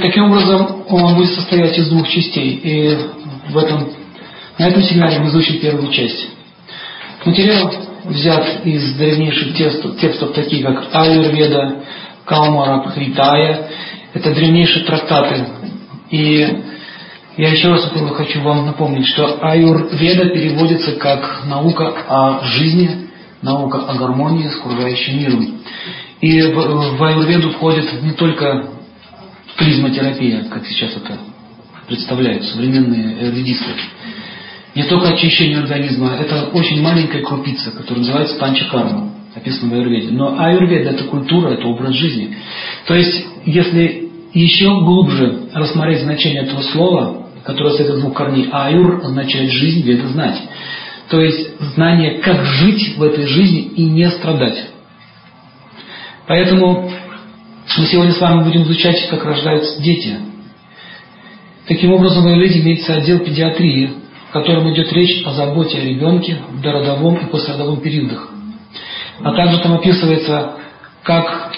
Таким образом, он будет состоять из двух частей. И в этом, на этом семинаре мы изучим первую часть. Материал взят из древнейших текстов, текстов таких как Аюрведа, Калмара, Хритая. Это древнейшие трактаты. И я еще раз хочу вам напомнить, что Аюрведа переводится как наука о жизни, наука о гармонии с окружающим миром. И в, в аюрведу входит не только клизмотерапия, как сейчас это представляют современные аюрведисты, не только очищение организма, это очень маленькая крупица, которая называется панчакарма, описана в аюрведе. Но аюрведа это культура, это образ жизни. То есть, если еще глубже рассмотреть значение этого слова, которое состоит из двух корней, аюр означает жизнь, веда знать. То есть знание, как жить в этой жизни и не страдать. Поэтому мы сегодня с вами будем изучать, как рождаются дети. Таким образом, в Аюрведе имеется отдел педиатрии, в котором идет речь о заботе о ребенке в дородовом и послеродовом периодах. А также там описывается, как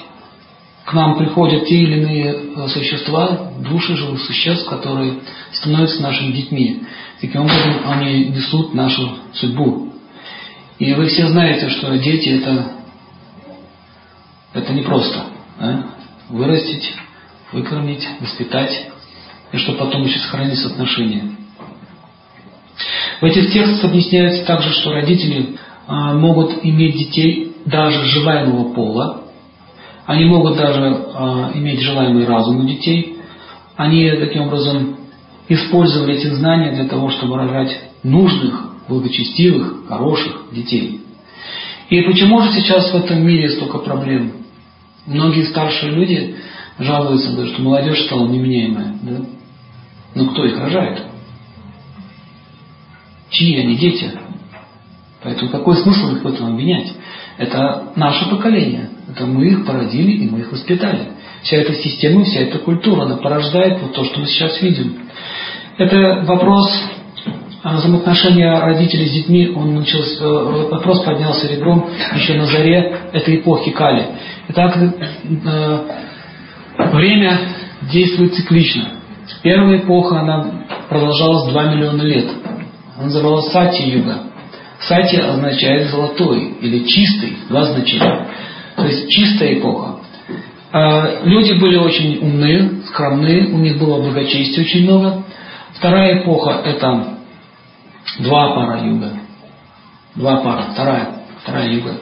к нам приходят те или иные э, существа, души живых существ, которые становятся нашими детьми. Таким образом, они несут нашу судьбу. И вы все знаете, что дети это, это непросто. Да? Вырастить, выкормить, воспитать, и чтобы потом еще сохранить отношения. В этих текстах объясняется также, что родители а, могут иметь детей даже желаемого пола, они могут даже э, иметь желаемый разум у детей. Они таким образом использовали эти знания для того, чтобы рожать нужных, благочестивых, хороших детей. И почему же сейчас в этом мире столько проблем? Многие старшие люди жалуются, что молодежь стала неменяемая. Да? Но кто их рожает? Чьи они дети? Поэтому какой смысл их в этом обвинять? Это наше поколение. Это мы их породили и мы их воспитали. Вся эта система, вся эта культура, она порождает вот то, что мы сейчас видим. Это вопрос взаимоотношения родителей с детьми, он начался, э, вопрос поднялся ребром еще на заре этой эпохи Кали. Итак, э, время действует циклично. Первая эпоха, она продолжалась 2 миллиона лет. Она называлась Сати-юга. Сати означает золотой или чистый, два значения. То есть чистая эпоха. А, люди были очень умные, скромные, у них было благочестия очень много. Вторая эпоха – это два пара юга. Два пара, вторая, вторая юга.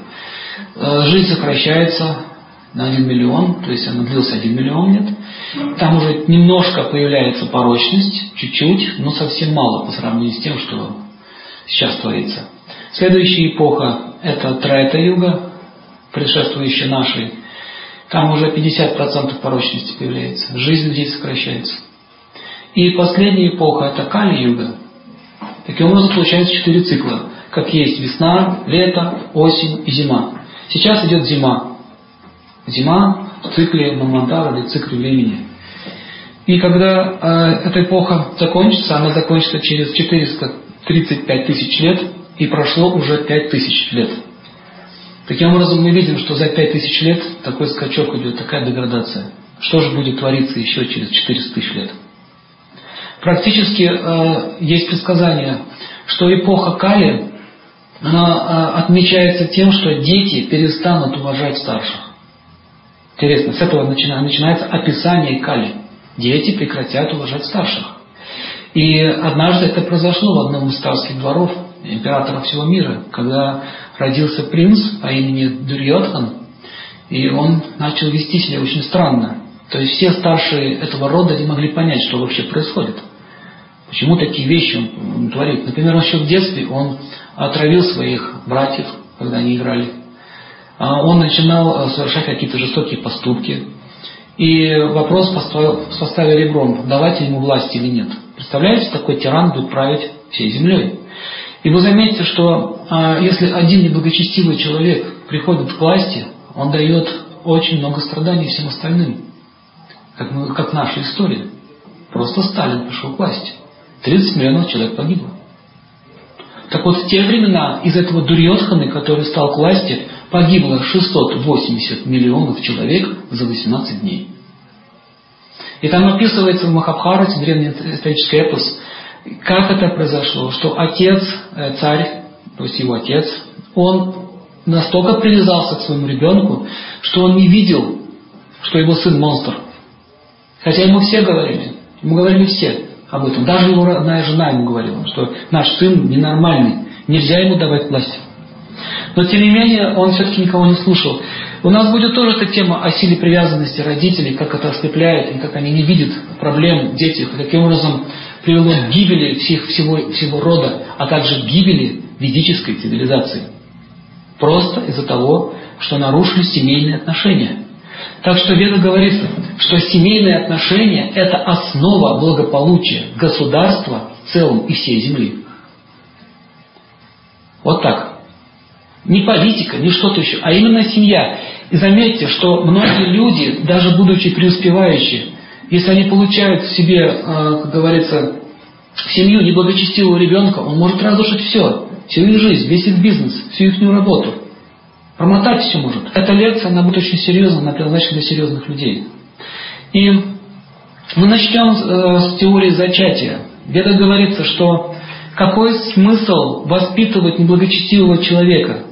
А, жизнь сокращается на один миллион, то есть она длился один миллион лет. Там уже немножко появляется порочность, чуть-чуть, но совсем мало по сравнению с тем, что сейчас творится. Следующая эпоха – это Трета-юга, предшествующей нашей. Там уже 50% порочности появляется. Жизнь людей сокращается. И последняя эпоха – это Кали-юга. Таким образом, получается четыре цикла. Как есть весна, лето, осень и зима. Сейчас идет зима. Зима в цикле Мамантара или цикле времени. И когда э, эта эпоха закончится, она закончится через 435 тысяч лет, и прошло уже 5 тысяч лет. Таким образом, мы видим, что за 5 тысяч лет такой скачок идет, такая деградация. Что же будет твориться еще через 400 тысяч лет? Практически э, есть предсказание, что эпоха Кали она э, отмечается тем, что дети перестанут уважать старших. Интересно, с этого начинается описание Кали. Дети прекратят уважать старших. И однажды это произошло в одном из царских дворов императора всего мира, когда родился принц по имени Дурьотхан, и он начал вести себя очень странно. То есть все старшие этого рода не могли понять, что вообще происходит. Почему такие вещи он, творит. Например, еще в детстве он отравил своих братьев, когда они играли. А он начинал э, совершать какие-то жестокие поступки. И вопрос поставили ребром, давать ему власть или нет. Представляете, такой тиран будет править всей землей. И вы заметите, что а, если один неблагочестивый человек приходит к власти, он дает очень много страданий всем остальным. Как, мы, как наша история. Просто Сталин пришел к власти. 30 миллионов человек погибло. Так вот, в те времена из этого Дурьотханы, который стал к власти, погибло 680 миллионов человек за 18 дней. И там описывается в Махабхарате, древний исторический эпос, как это произошло, что отец, э, царь, то есть его отец, он настолько привязался к своему ребенку, что он не видел, что его сын монстр. Хотя ему все говорили, ему говорили все об этом. Даже его родная жена ему говорила, что наш сын ненормальный, нельзя ему давать власть. Но тем не менее он все-таки никого не слушал. У нас будет тоже эта тема о силе привязанности родителей, как это ослепляет, и как они не видят проблем в и каким образом привело к гибели всех, всего, всего рода, а также к гибели ведической цивилизации. Просто из-за того, что нарушили семейные отношения. Так что Веда говорится, что семейные отношения – это основа благополучия государства в целом и всей земли. Вот так. Не политика, не что-то еще, а именно семья. И заметьте, что многие люди, даже будучи преуспевающие, если они получают в себе, э, как говорится, семью неблагочестивого ребенка, он может разрушить все, всю их жизнь, весь их бизнес, всю их работу. Промотать все может. Эта лекция, она будет очень серьезна, она предназначена для серьезных людей. И мы начнем э, с теории зачатия. Где-то говорится, что какой смысл воспитывать неблагочестивого человека?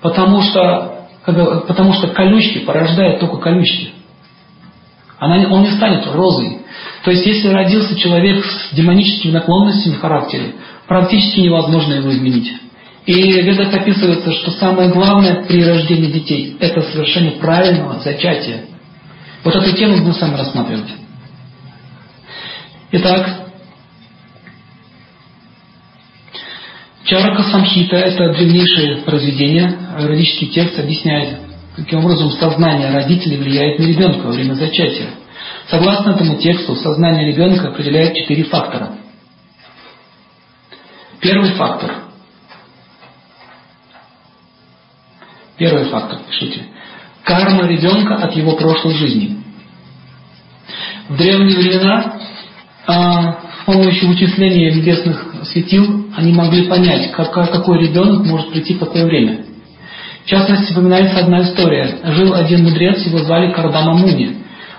Потому что, потому что колючки порождают только колючки. Она, он не станет розой. То есть, если родился человек с демоническими наклонностями в характере, практически невозможно его изменить. И в ведах описывается, что самое главное при рождении детей – это совершение правильного зачатия. Вот эту тему будем сами рассматривать. Итак, Чарака Самхита – это древнейшее произведение, юридический текст объясняет, каким образом сознание родителей влияет на ребенка во время зачатия. Согласно этому тексту, сознание ребенка определяет четыре фактора. Первый фактор. Первый фактор, пишите. Карма ребенка от его прошлой жизни. В древние времена а, с помощью вычисления небесных светил они могли понять, как, какой ребенок может прийти в какое время. В частности, вспоминается одна история. Жил один мудрец, его звали Кардама Муни.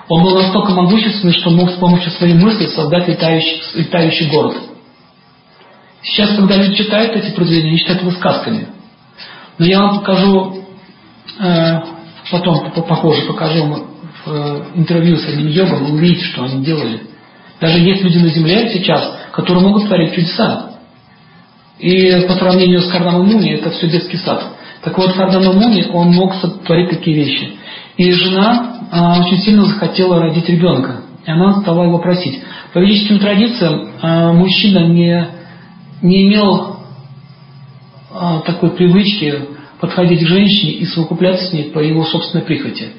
Он был настолько могущественный, что мог с помощью своей мысли создать летающий, летающий город. Сейчас, когда люди читают эти произведения, они считают его сказками. Но я вам покажу, э, потом похоже покажу вам э, интервью с одним йогом, вы увидите, что они делали. Даже есть люди на Земле сейчас, которые могут творить чудеса. И по сравнению с Кардамом Муни, это все детский сад. Так вот, Кардамом Муни, он мог творить такие вещи. И жена а, очень сильно захотела родить ребенка. И она стала его просить. По ведическим традициям а, мужчина не, не имел а, такой привычки подходить к женщине и совокупляться с ней по его собственной прихоти.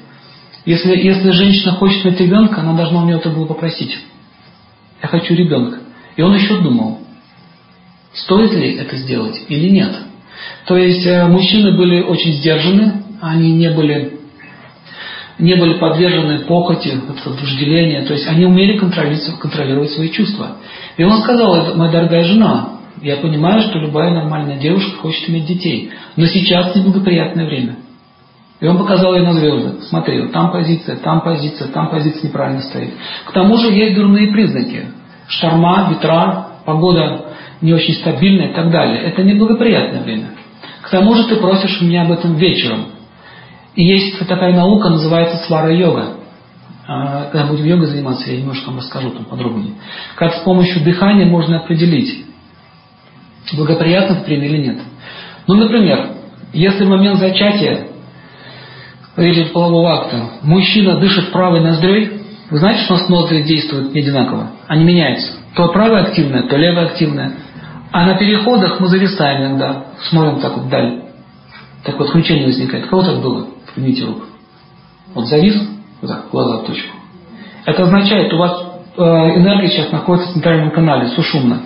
Если, если женщина хочет иметь ребенка, она должна у него это было попросить. Я хочу ребенка. И он еще думал, стоит ли это сделать или нет. То есть э, мужчины были очень сдержаны, они не были, не были подвержены похоти, вожделению, то есть они умели контролировать, контролировать свои чувства. И он сказал, моя дорогая жена, я понимаю, что любая нормальная девушка хочет иметь детей, но сейчас неблагоприятное время. И он показал ей на звезды. Смотри, вот там позиция, там позиция, там позиция неправильно стоит. К тому же есть дурные признаки. Шторма, ветра, погода не очень стабильная и так далее. Это неблагоприятное время. К тому же ты просишь меня об этом вечером. И есть такая наука, называется свара-йога. А, когда будем йогой заниматься, я немножко вам расскажу там подробнее. Как с помощью дыхания можно определить, благоприятно это время или нет. Ну, например, если в момент зачатия или полового акта мужчина дышит правой ноздрёй, вы знаете, что у нас ноздри действуют не одинаково? Они меняются. То правая активная, то левая активная. А на переходах мы зависаем иногда, смотрим так вот вдаль. Так вот включение возникает. Кого так было? Поднимите руку. Вот завис, вот так, глаза в точку. Это означает, у вас э, энергия сейчас находится в центральном канале, сушумно.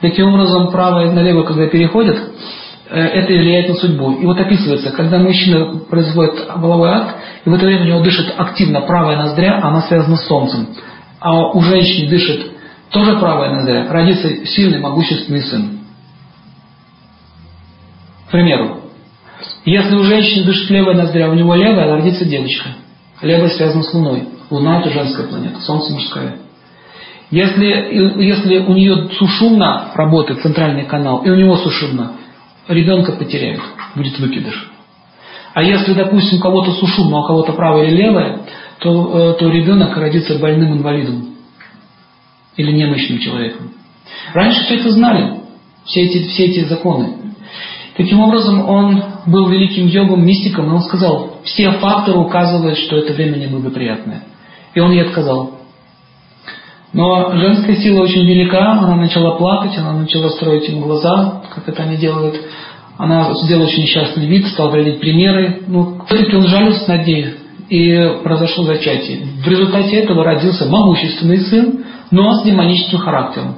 Таким образом, правая на левое, когда переходит, Э, это влияет на судьбу. И вот описывается, когда мужчина производит воловой акт, и в это время у него дышит активно правая ноздря, она связана с солнцем. А у женщины дышит тоже правая ноздря, родится сильный, могущественный сын. К примеру, если у женщины дышит левая ноздря, у него левая, родится девочка. Левая связана с Луной. Луна – это женская планета, Солнце – мужская. Если, если у нее сушумно работает центральный канал, и у него сушумно, ребенка потеряют, будет выкидыш. А если, допустим, кого-то сушумно, а у кого-то правое или левое, то, э, то ребенок родится больным инвалидом или немощным человеком. Раньше все это знали, все эти, все эти законы. Таким образом, он был великим йогом, мистиком, и он сказал, все факторы указывают, что это время неблагоприятное. И он ей отказал. Но женская сила очень велика, она начала плакать, она начала строить ему глаза, как это они делают. Она сделала очень несчастный вид, стала приводить примеры. Ну, все-таки он жалился над ней, и произошло зачатие. В результате этого родился могущественный сын, но с демоническим характером.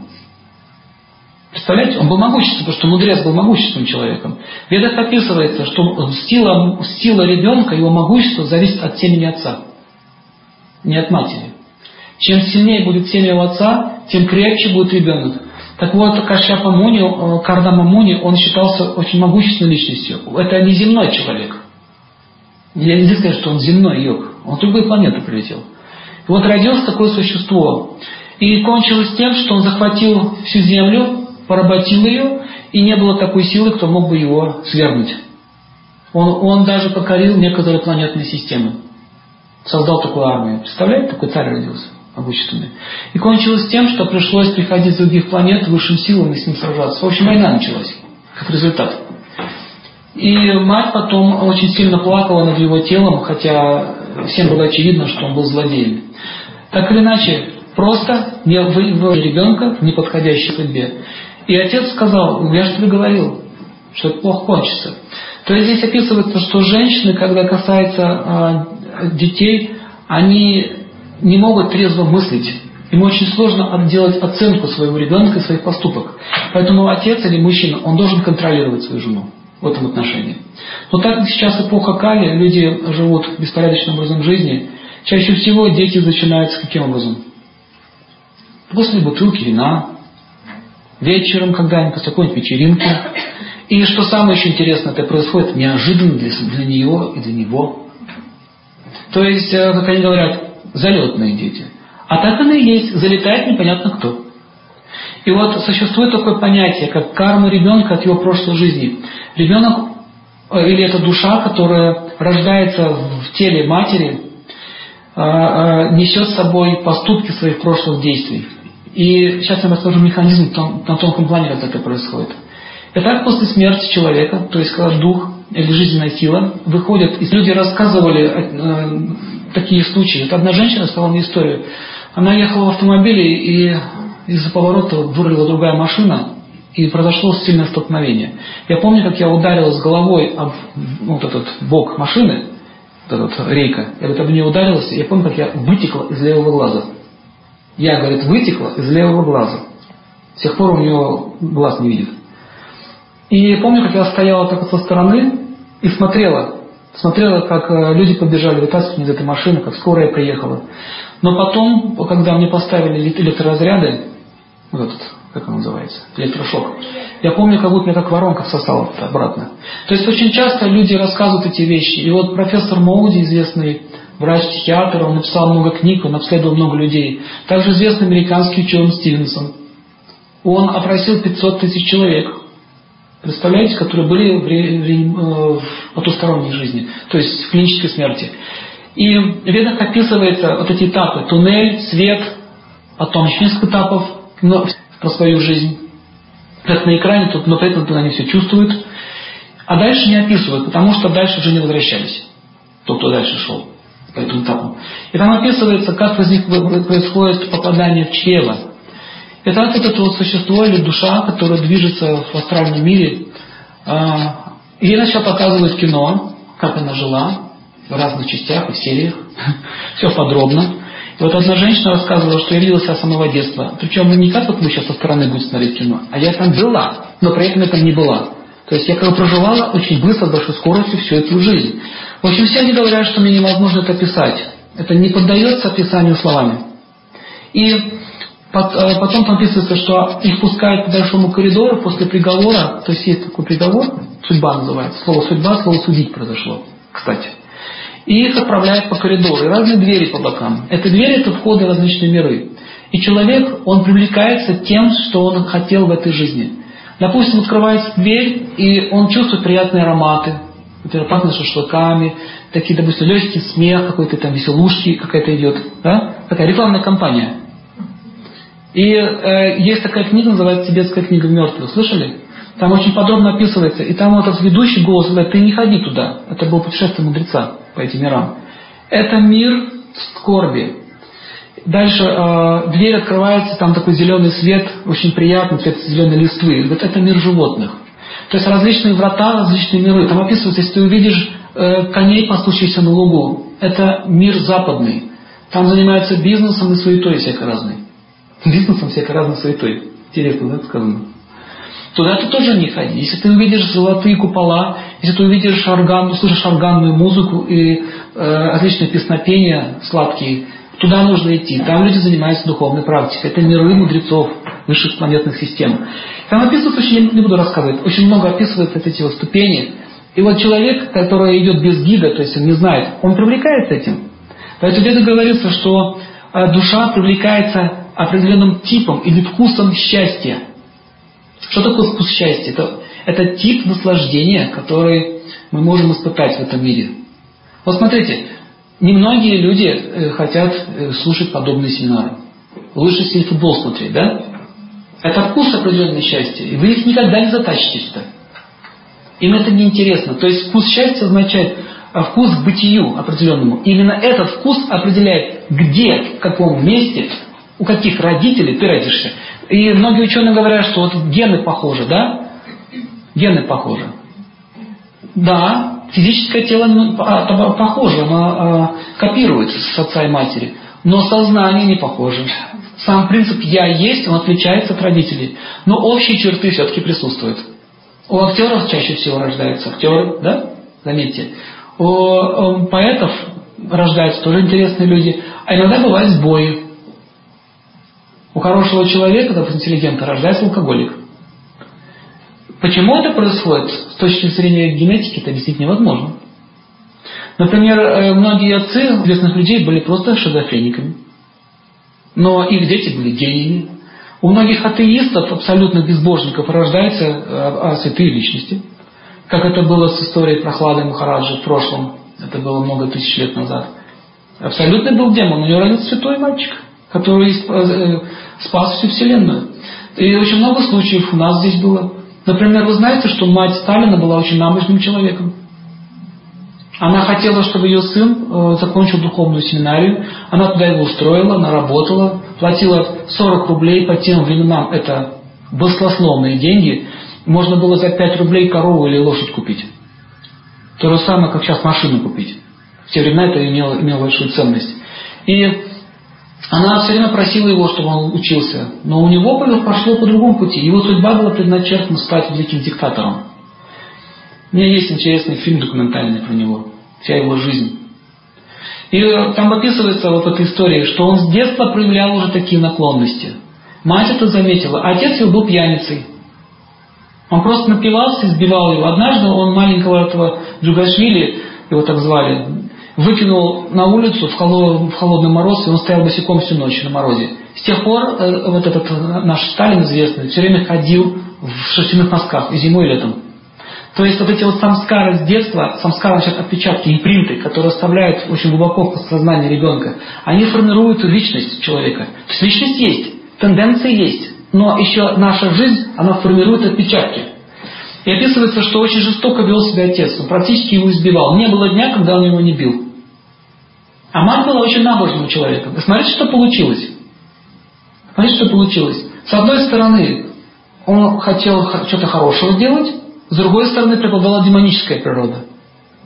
Представляете, он был могущественным, потому что мудрец был могущественным человеком. В ведах описывается, что сила, сила ребенка, его могущество зависит от семени отца, не от матери. Чем сильнее будет семя у отца, тем крепче будет ребенок. Так вот, Кашьяпа Муни, э, Кардама Муни, он считался очень могущественной личностью. Это не земной человек. Я не сказать, что он земной йог. Он с другой планеты прилетел. И вот родилось такое существо. И кончилось тем, что он захватил всю землю, поработил ее, и не было такой силы, кто мог бы его свергнуть. Он, он даже покорил некоторые планетные системы. Создал такую армию. Представляете, такой царь родился? Могущественный. И кончилось тем, что пришлось приходить с других планет высшим силам и с ним сражаться. В общем, война началась, как результат. И мать потом очень сильно плакала над его телом, хотя всем было очевидно, что он был злодеем. Так или иначе, просто не вывел ребенка в неподходящей судьбе. И отец сказал, я же тебе говорил, что это плохо кончится. То есть здесь описывается, что женщины, когда касается э, детей, они не могут трезво мыслить. Им очень сложно делать оценку своего ребенка и своих поступок. Поэтому отец или мужчина, он должен контролировать свою жену в этом отношении. Но так как сейчас эпоха Кали, люди живут беспорядочным образом жизни, чаще всего дети начинаются каким образом? После бутылки вина, вечером когда-нибудь, после какой-нибудь вечеринки. И что самое еще интересное, это происходит неожиданно для, для нее и для него. То есть, э, как они говорят, залетные дети. А так оно и есть, залетает непонятно кто. И вот существует такое понятие, как карма ребенка от его прошлой жизни. Ребенок э, или это душа, которая рождается в теле матери, э, э, несет с собой поступки своих прошлых действий. И сейчас я расскажу механизм на тонком плане, как это происходит. Итак, после смерти человека, то есть когда дух или жизненная сила выходят, и люди рассказывали такие случаи. Вот одна женщина сказала мне историю. Она ехала в автомобиле, и из-за поворота вырвала другая машина, и произошло сильное столкновение. Я помню, как я ударилась головой об ну, вот этот бок машины, вот этот рейка, я вот об нее ударилась, я помню, как я вытекла из левого глаза. Я, говорит, вытекла из левого глаза. С тех пор у нее глаз не видит. И помню, как я стояла так вот со стороны и смотрела, Смотрела, как э, люди побежали вытаскивать из этой машины, как скорая приехала. Но потом, когда мне поставили электроразряды, вот этот, как он называется, электрошок, я помню, как будто меня как воронка всосала обратно. То есть очень часто люди рассказывают эти вещи. И вот профессор Моуди, известный врач-психиатр, он написал много книг, он обследовал много людей. Также известный американский ученый Стивенсон. Он опросил 500 тысяч человек представляете, которые были в, в, в потусторонней жизни, то есть в клинической смерти. И в ведах описывается вот эти этапы, туннель, свет, потом еще несколько этапов но, про свою жизнь. Как на экране, тут, но при этом они все чувствуют. А дальше не описывают, потому что дальше уже не возвращались. Тот, кто дальше шел по этому этапу. И там описывается, как возник, происходит попадание в чрево. Итак, вот это вот существо или душа, которая движется в астральном мире, а, ей начал показывать кино, как она жила, в разных частях и сериях, все подробно. И вот одна женщина рассказывала, что я видела себя с самого детства. Причем не как вот мы сейчас со стороны будем смотреть кино, а я там была, но при этом это не была. То есть я как бы проживала очень быстро, с большой скоростью всю эту жизнь. В общем, все они говорят, что мне невозможно это описать. Это не поддается описанию словами. И потом там описывается, что их пускают по большому коридору после приговора, то есть есть такой приговор, судьба называется, слово судьба, слово судить произошло, кстати. и их отправляют по коридору, и разные двери по бокам. Это двери – это входы в различные миры. И человек, он привлекается тем, что он хотел в этой жизни. Допустим, открывается дверь, и он чувствует приятные ароматы, например, пахнет шашлыками, такие, допустим, легкий смех, какой-то там веселушки какая-то идет, да? Такая рекламная кампания. И э, есть такая книга, называется «Тибетская книга мертвых». Слышали? Там очень подробно описывается. И там этот ведущий голос говорит, ты не ходи туда. Это был путешествие мудреца по этим мирам. Это мир скорби. Дальше э, дверь открывается, там такой зеленый свет, очень приятный цвет зеленой листвы. Вот это мир животных. То есть различные врата, различные миры. Там описывается, если ты увидишь э, коней, пастущихся на лугу, это мир западный. Там занимаются бизнесом и суетой всякой разной. Бизнесом всякой разной суетой. Интересно, да, сказано? Туда ты тоже не ходи. Если ты увидишь золотые купола, если ты увидишь орган, услышишь органную музыку и э, различные песнопения сладкие, туда нужно идти. Там люди занимаются духовной практикой. Это миры мудрецов высших планетных систем. Там описывается, очень не буду рассказывать, очень много описывается эти вот ступени. И вот человек, который идет без гида, то есть он не знает, он привлекается этим. Поэтому где-то говорится, что э, душа привлекается определенным типом или вкусом счастья. Что такое вкус счастья? Это, это тип наслаждения, который мы можем испытать в этом мире. Вот смотрите, немногие люди э, хотят э, слушать подобные семинары. Лучше сидеть футбол смотреть, да? Это вкус определенного счастья, и вы их никогда не затащите сюда. Им это не интересно. То есть вкус счастья означает э, вкус к бытию определенному. Именно этот вкус определяет, где, в каком месте, у каких родителей ты родишься. И многие ученые говорят, что вот гены похожи, да? Гены похожи. Да, физическое тело а, похоже, оно а, копирует с отца и матери, но сознание не похоже. Сам принцип «я есть», он отличается от родителей, но общие черты все-таки присутствуют. У актеров чаще всего рождаются актеры, да? Заметьте. У поэтов рождаются тоже интересные люди, а иногда бывают сбои. У хорошего человека, допустим, интеллигента, рождается алкоголик. Почему это происходит, с точки зрения генетики, это объяснить невозможно. Например, э, многие отцы известных людей были просто шизофрениками. Но их дети были гениями. У многих атеистов, абсолютных безбожников, рождаются а, святые личности. Как это было с историей Прохлады Махараджи в прошлом. Это было много тысяч лет назад. Абсолютный был демон, у него родился святой мальчик который э, спас всю Вселенную. И очень много случаев у нас здесь было. Например, вы знаете, что мать Сталина была очень набожным человеком. Она хотела, чтобы ее сын э, закончил духовную семинарию. Она туда его устроила, она работала, платила 40 рублей по тем временам. Это баслословные деньги. Можно было за 5 рублей корову или лошадь купить. То же самое, как сейчас машину купить. В те времена это имело, имело большую ценность. И она все время просила его, чтобы он учился. Но у него пошло по другому пути. Его судьба была предначертана стать великим диктатором. У меня есть интересный фильм документальный про него. Вся его жизнь. И там описывается вот эта история, что он с детства проявлял уже такие наклонности. Мать это заметила. А отец его был пьяницей. Он просто напивался, избивал его. Однажды он маленького этого Джугашвили, его так звали, выкинул на улицу в, холод, в холодный мороз, и он стоял босиком всю ночь на морозе. С тех пор э, вот этот наш Сталин известный все время ходил в шерстяных носках и зимой, и летом. То есть вот эти вот самскары с детства, самскары, значит, отпечатки, импринты, которые оставляют очень глубоко в сознании ребенка, они формируют личность человека. То есть личность есть, тенденции есть, но еще наша жизнь, она формирует отпечатки. И описывается, что очень жестоко вел себя отец. Он практически его избивал. Не было дня, когда он его не бил. А мать была очень набожным человеком. И смотрите, что получилось. Смотрите, что получилось. С одной стороны, он хотел что-то хорошего делать, с другой стороны, преобладала демоническая природа.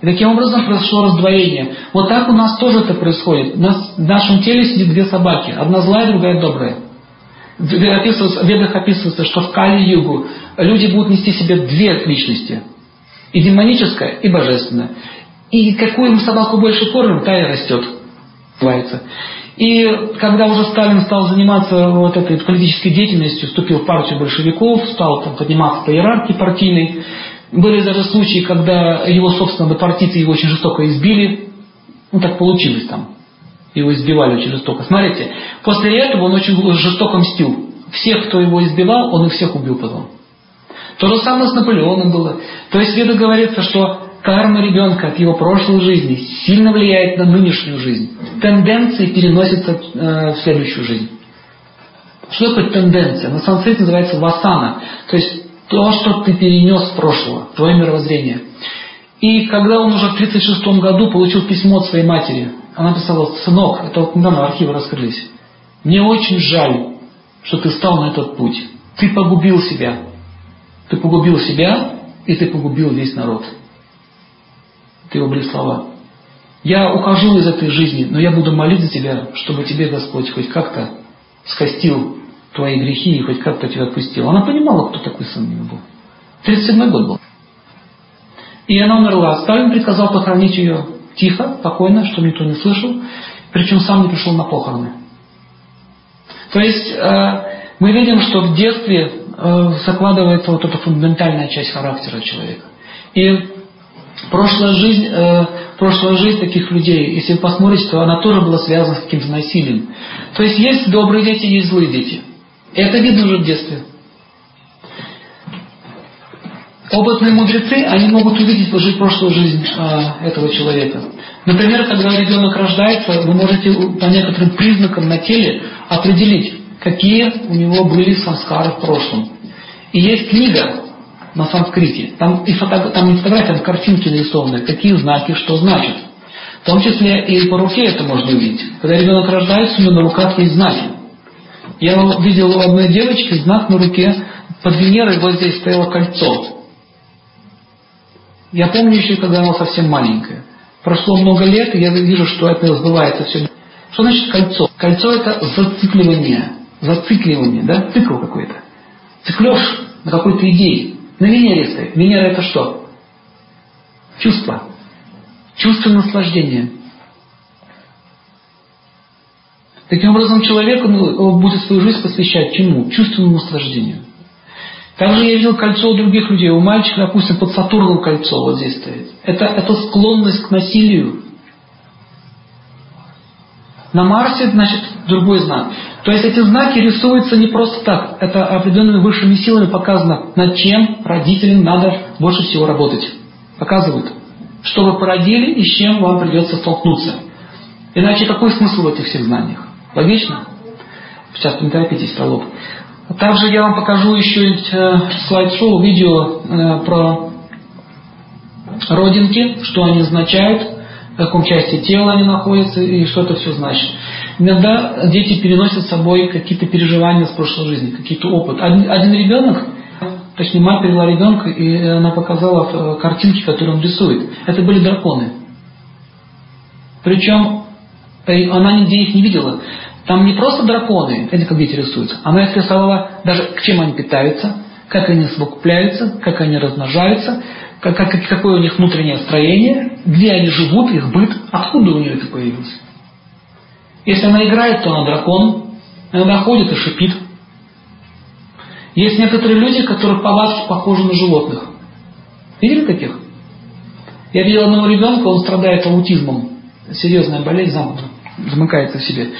И таким образом произошло раздвоение. Вот так у нас тоже это происходит. У нас, в нашем теле сидят две собаки. Одна злая, другая добрая. В ведах описывается, что в Кали-Югу люди будут нести себе две личности. И демоническая, и божественная. И какую мы собаку больше кормим, та и растет. Называется. И когда уже Сталин стал заниматься вот этой политической деятельностью, вступил в партию большевиков, стал там, подниматься по иерархии партийной, были даже случаи, когда его, собственно, партийцы его очень жестоко избили, Ну так получилось там. Его избивали очень жестоко. Смотрите, после этого он очень жестоко мстил. Всех, кто его избивал, он их всех убил потом. То же самое с Наполеоном было. То есть в говорится, что карма ребенка от его прошлой жизни сильно влияет на нынешнюю жизнь. Тенденции переносятся э, в следующую жизнь. Что такое тенденция? На санскрите называется васана. То есть то, что ты перенес в прошлое, твое мировоззрение. И когда он уже в 1936 году получил письмо от своей матери, она писала, сынок, это вот недавно архивы раскрылись, мне очень жаль, что ты стал на этот путь. Ты погубил себя. Ты погубил себя, и ты погубил весь народ. Его были слова. Я ухожу из этой жизни, но я буду молить за тебя, чтобы тебе Господь хоть как-то скостил твои грехи и хоть как-то тебя отпустил. Она понимала, кто такой сын у был. 37 год был. И она умерла. Сталин приказал похоронить ее тихо, спокойно, чтобы никто не слышал. Причем сам не пришел на похороны. То есть э, мы видим, что в детстве э, закладывается вот эта фундаментальная часть характера человека. И прошлая жизнь, э, прошлая жизнь таких людей, если вы посмотрите, то она тоже была связана с каким-то насилием. То есть есть добрые дети, есть злые дети. Это видно уже в детстве. Опытные мудрецы, они могут увидеть прошлую жизнь э, этого человека. Например, когда ребенок рождается, вы можете по некоторым признакам на теле определить, какие у него были самскары в прошлом. И есть книга на санскрите, там, и фото, там не фотография, там картинки нарисованы, какие знаки, что значит. В том числе и по руке это можно увидеть. Когда ребенок рождается, у него на руках есть знаки. Я видел у одной девочки знак на руке, под Венерой вот здесь стояло кольцо. Я помню еще, когда она совсем маленькая. Прошло много лет, и я вижу, что это сбывается все. Что значит кольцо? Кольцо это зацикливание. Зацикливание, да? Цикл какой-то. Циклешь на какой-то идее. На Венере стоит. Венера это что? Чувство. Чувство наслаждения. Таким образом, человек будет свою жизнь посвящать чему? Чувственному наслаждению. Также я видел кольцо у других людей. У мальчика, допустим, под Сатурном кольцо вот здесь стоит. Это, это склонность к насилию. На Марсе, значит, другой знак. То есть эти знаки рисуются не просто так. Это определенными высшими силами показано, над чем родителям надо больше всего работать. Показывают. Что вы породили и с чем вам придется столкнуться. Иначе какой смысл в этих всех знаниях? Логично? Сейчас не торопитесь, пролог. Также я вам покажу еще э, слайд-шоу, видео э, про родинки, что они означают, в каком части тела они находятся и что это все значит. Иногда дети переносят с собой какие-то переживания с прошлой жизни, какие-то опыт. Один, один ребенок, точнее мать привела ребенка, и она показала э, картинки, которые он рисует. Это были драконы. Причем она нигде их не видела. Там не просто драконы, это как дети рисуются. Она их рисовала даже к чем они питаются, как они совокупляются, как они размножаются, как, как, какое у них внутреннее строение, где они живут, их быт, откуда у нее это появилось. Если она играет, то она дракон, она ходит и шипит. Есть некоторые люди, которые повадки похожи на животных. Видели таких? Я видел одного ребенка, он страдает аутизмом. Серьезная болезнь замкнута, замыкается в себе.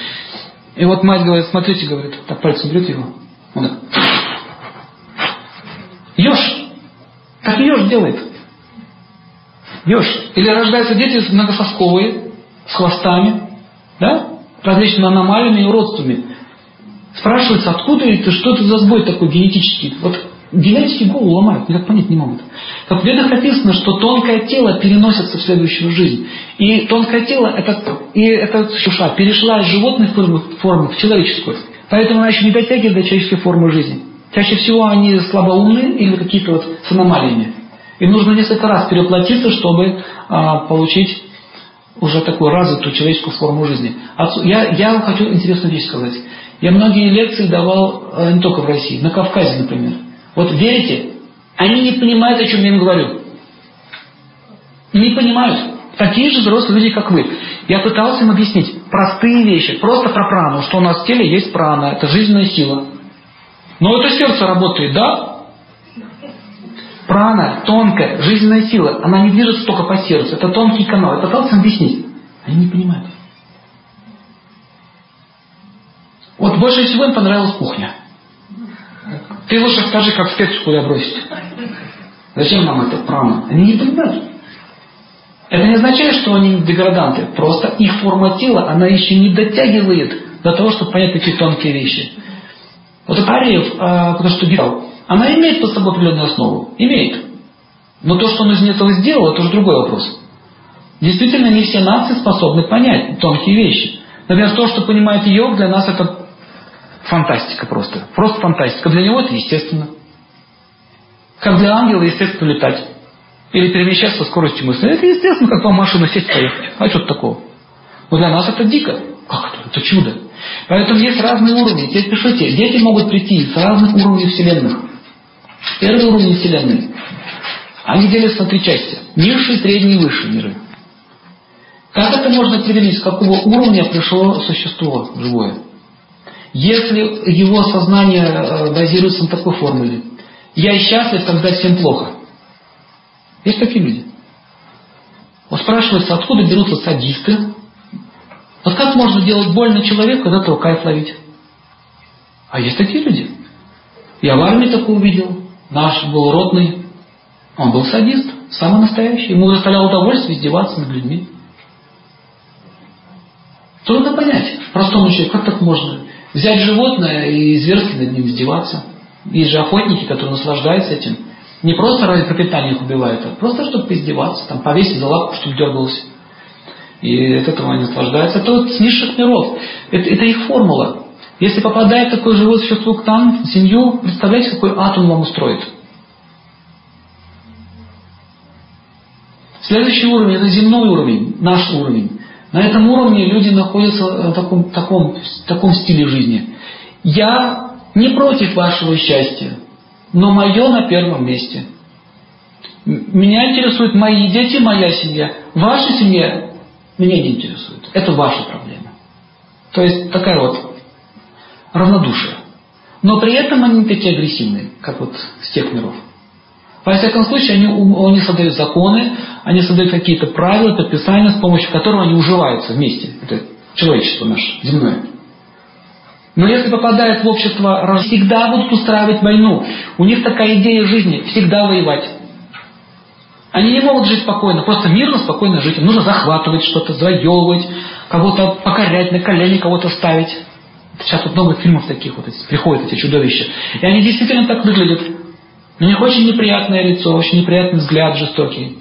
И вот мать говорит, смотрите, говорит, так пальцем берет его. Он так. Еж. Так еж делает. Еж. Или рождаются дети многососковые, с хвостами, да? различными аномалиями и уродствами. Спрашивается, откуда это, что это за сбой такой генетический? Вот генетики голову ломают, никак понять не могут. Как в ведах описано, что тонкое тело переносится в следующую жизнь. И тонкое тело, это, и эта душа перешла из животной формы, формы в человеческую. Поэтому она еще не дотягивает до человеческой формы жизни. Чаще всего они слабоумны или какие-то вот с аномалиями. Им нужно несколько раз переплатиться, чтобы а, получить уже такую развитую человеческую форму жизни. Я, я вам хочу интересную вещь сказать. Я многие лекции давал э, не только в России, на Кавказе, например. Вот верите, они не понимают, о чем я им говорю. Не понимают. Такие же взрослые люди, как вы. Я пытался им объяснить простые вещи, просто про прану, что у нас в теле есть прана, это жизненная сила. Но это сердце работает, да? Прана, тонкая, жизненная сила, она не движется только по сердцу, это тонкий канал. Я пытался им объяснить. Они не понимают. Вот больше всего им понравилась кухня. Ты лучше скажи, как специю куда бросить. Зачем нам это прана? Они не понимают. Это не означает, что они деграданты. Просто их форма тела, она еще не дотягивает до того, чтобы понять такие тонкие вещи. Вот Ариев, а, кто студировал, она имеет под собой определенную основу. Имеет. Но то, что он из этого сделал, это уже другой вопрос. Действительно, не все нации способны понять тонкие вещи. Например, то, что понимает йог, для нас это фантастика просто. Просто фантастика. Для него это естественно. Как для ангела естественно летать. Или перемещаться со скоростью мысли. Это естественно, как по машину сесть поехать. А что такого? Но для нас это дико. Как это? Это чудо. Поэтому есть разные уровни. Теперь пишите, дети могут прийти с разных уровней Вселенных. Первый уровень Вселенной. Они делятся на три части. Низшие, средние и высшие миры. Как это можно определить, с какого уровня пришло существо живое? Если его сознание э, базируется на такой формуле. Я счастлив, когда всем плохо. Есть такие люди. Вот спрашивается, откуда берутся садисты, вот как можно делать больно человеку, когда этого кайф ловить? А есть такие люди. Я в армии такое увидел. Наш был ротный. Он был садист, самый настоящий. Ему доставляло удовольствие издеваться над людьми. Трудно понять простому человеку, как так можно взять животное и зверски над ним издеваться. Есть же охотники, которые наслаждаются этим. Не просто ради пропитания их убивают, а просто чтобы поиздеваться, там, повесить за лапку, чтобы дергалось и от этого они наслаждаются. Это вот с низших миров. Это, это их формула. Если попадает такое живое существо к нам, в семью, представляете, какой ад он вам устроит. Следующий уровень – это земной уровень, наш уровень. На этом уровне люди находятся в таком, таком, таком стиле жизни. Я не против вашего счастья, но мое на первом месте. Меня интересуют мои дети, моя семья. Ваша семья меня не интересует. Это ваша проблема. То есть такая вот равнодушие. Но при этом они не такие агрессивные, как вот с тех миров. Во всяком случае, они, они создают законы, они создают какие-то правила, предписания, с помощью которых они уживаются вместе. Это человечество наше, земное. Но если попадают в общество, всегда будут устраивать войну. У них такая идея жизни – всегда воевать. Они не могут жить спокойно, просто мирно, спокойно жить. Им нужно захватывать что-то, завоевывать, кого-то покорять, на колени кого-то ставить. Сейчас вот много фильмов таких вот приходят, эти чудовища. И они действительно так выглядят. У них очень неприятное лицо, очень неприятный взгляд, жестокий.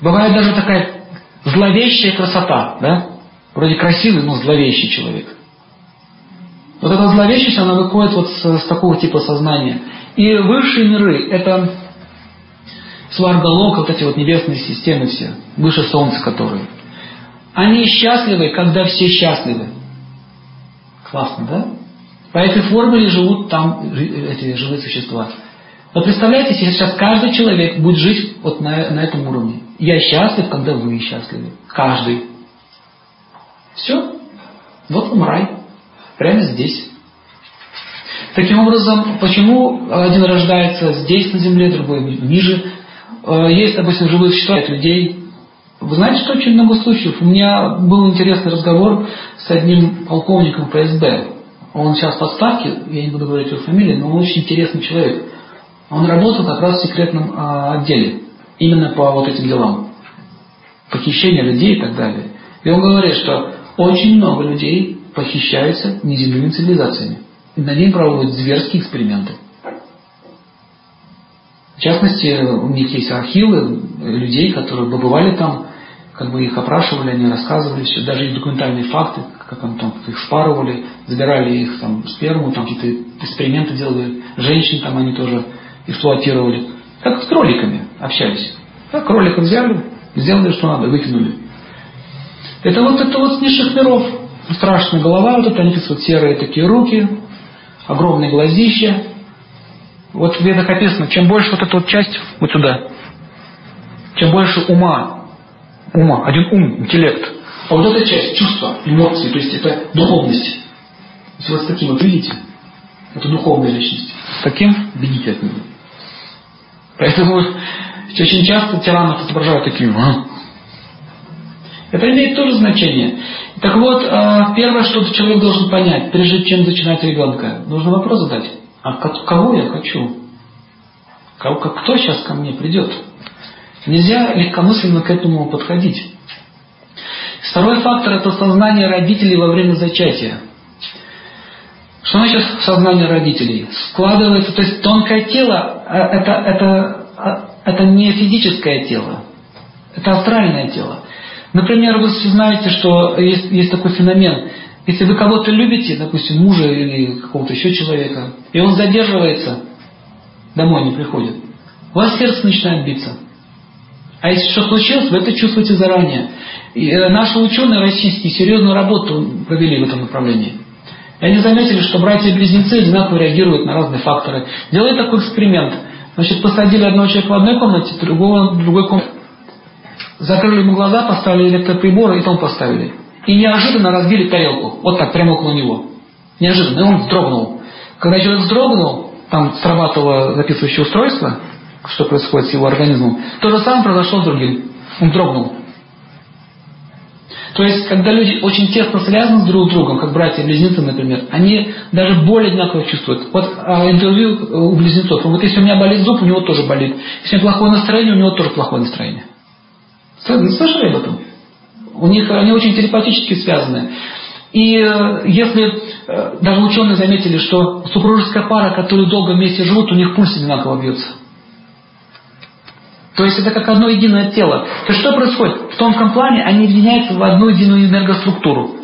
Бывает даже такая зловещая красота, да? Вроде красивый, но зловещий человек. Вот эта зловещесть, она выходит вот с, с такого типа сознания. И высшие миры – это Сваргалок, вот эти вот небесные системы все, выше Солнца которые. Они счастливы, когда все счастливы. Классно, да? По этой формуле живут там эти живые существа. Вот представляете себе, сейчас каждый человек будет жить вот на, на этом уровне. Я счастлив, когда вы счастливы. Каждый. Все. Вот вам рай. Прямо здесь. Таким образом, почему один рождается здесь на земле, другой ниже? Э, есть, допустим, живые существа, людей. Вы знаете, что очень много случаев. У меня был интересный разговор с одним полковником ФСБ. Он сейчас в отставке, я не буду говорить его фамилии, но он очень интересный человек. Он работал как раз в секретном а, отделе, именно по вот этим делам. Похищение людей и так далее. И он говорит, что очень много людей похищаются неземными цивилизациями. И на ней проводят зверские эксперименты. В частности, у них есть архивы людей, которые побывали там, как бы их опрашивали, они рассказывали все, даже есть документальные факты, как они там их спарывали, забирали их там сперму, там какие-то эксперименты делали, женщин там они тоже эксплуатировали. Как с кроликами общались. Как кроликов взяли, сделали, что надо, выкинули. Это вот это вот низших миров. Страшная голова, вот это они вот серые такие руки, огромные глазища, вот в ведах описано, чем больше вот эта вот часть, вот сюда, чем больше ума, ума, один ум, интеллект, а вот эта часть, чувства, эмоции, то есть это духовность. Если вы с таким вот видите, это духовная личность. С таким бегите от него. Поэтому очень часто тиранов изображают таким. А? Это имеет тоже значение. Так вот, а, первое, что человек должен понять, прежде чем начинать ребенка, нужно вопрос задать. А кого я хочу? Кто сейчас ко мне придет? Нельзя легкомысленно к этому подходить. Второй фактор – это сознание родителей во время зачатия. Что значит сознание родителей? Складывается, то есть тонкое тело а, это, это, а, это не физическое тело, это астральное тело. Например, вы знаете, что есть, есть такой феномен. Если вы кого-то любите, допустим, мужа или какого-то еще человека, и он задерживается, домой не приходит, у вас сердце начинает биться. А если что случилось, вы это чувствуете заранее. И э, наши ученые российские серьезную работу провели в этом направлении. И они заметили, что братья-близнецы одинаково реагируют на разные факторы. Делали такой эксперимент. Значит, посадили одного человека в одной комнате, другого в другой комнате. Закрыли ему глаза, поставили электроприборы и там поставили. И неожиданно разбили тарелку. Вот так, прямо около него. Неожиданно. И он вздрогнул. Когда человек вздрогнул, там срабатывало записывающее устройство, что происходит с его организмом. То же самое произошло с другим. Он дрогнул. То есть, когда люди очень тесно связаны друг с другом, как братья-близнецы, например, они даже боль одинаково чувствуют. Вот а, интервью э, у близнецов. Вот если у меня болит зуб, у него тоже болит. Если у меня плохое настроение, у него тоже плохое настроение. Слышали об этом? У них они очень телепатически связаны. И э, если э, даже ученые заметили, что супружеская пара, которые долго вместе живут, у них пульс одинаково бьется. То есть это как одно единое тело. То что происходит? В тонком плане они объединяются в одну единую энергоструктуру.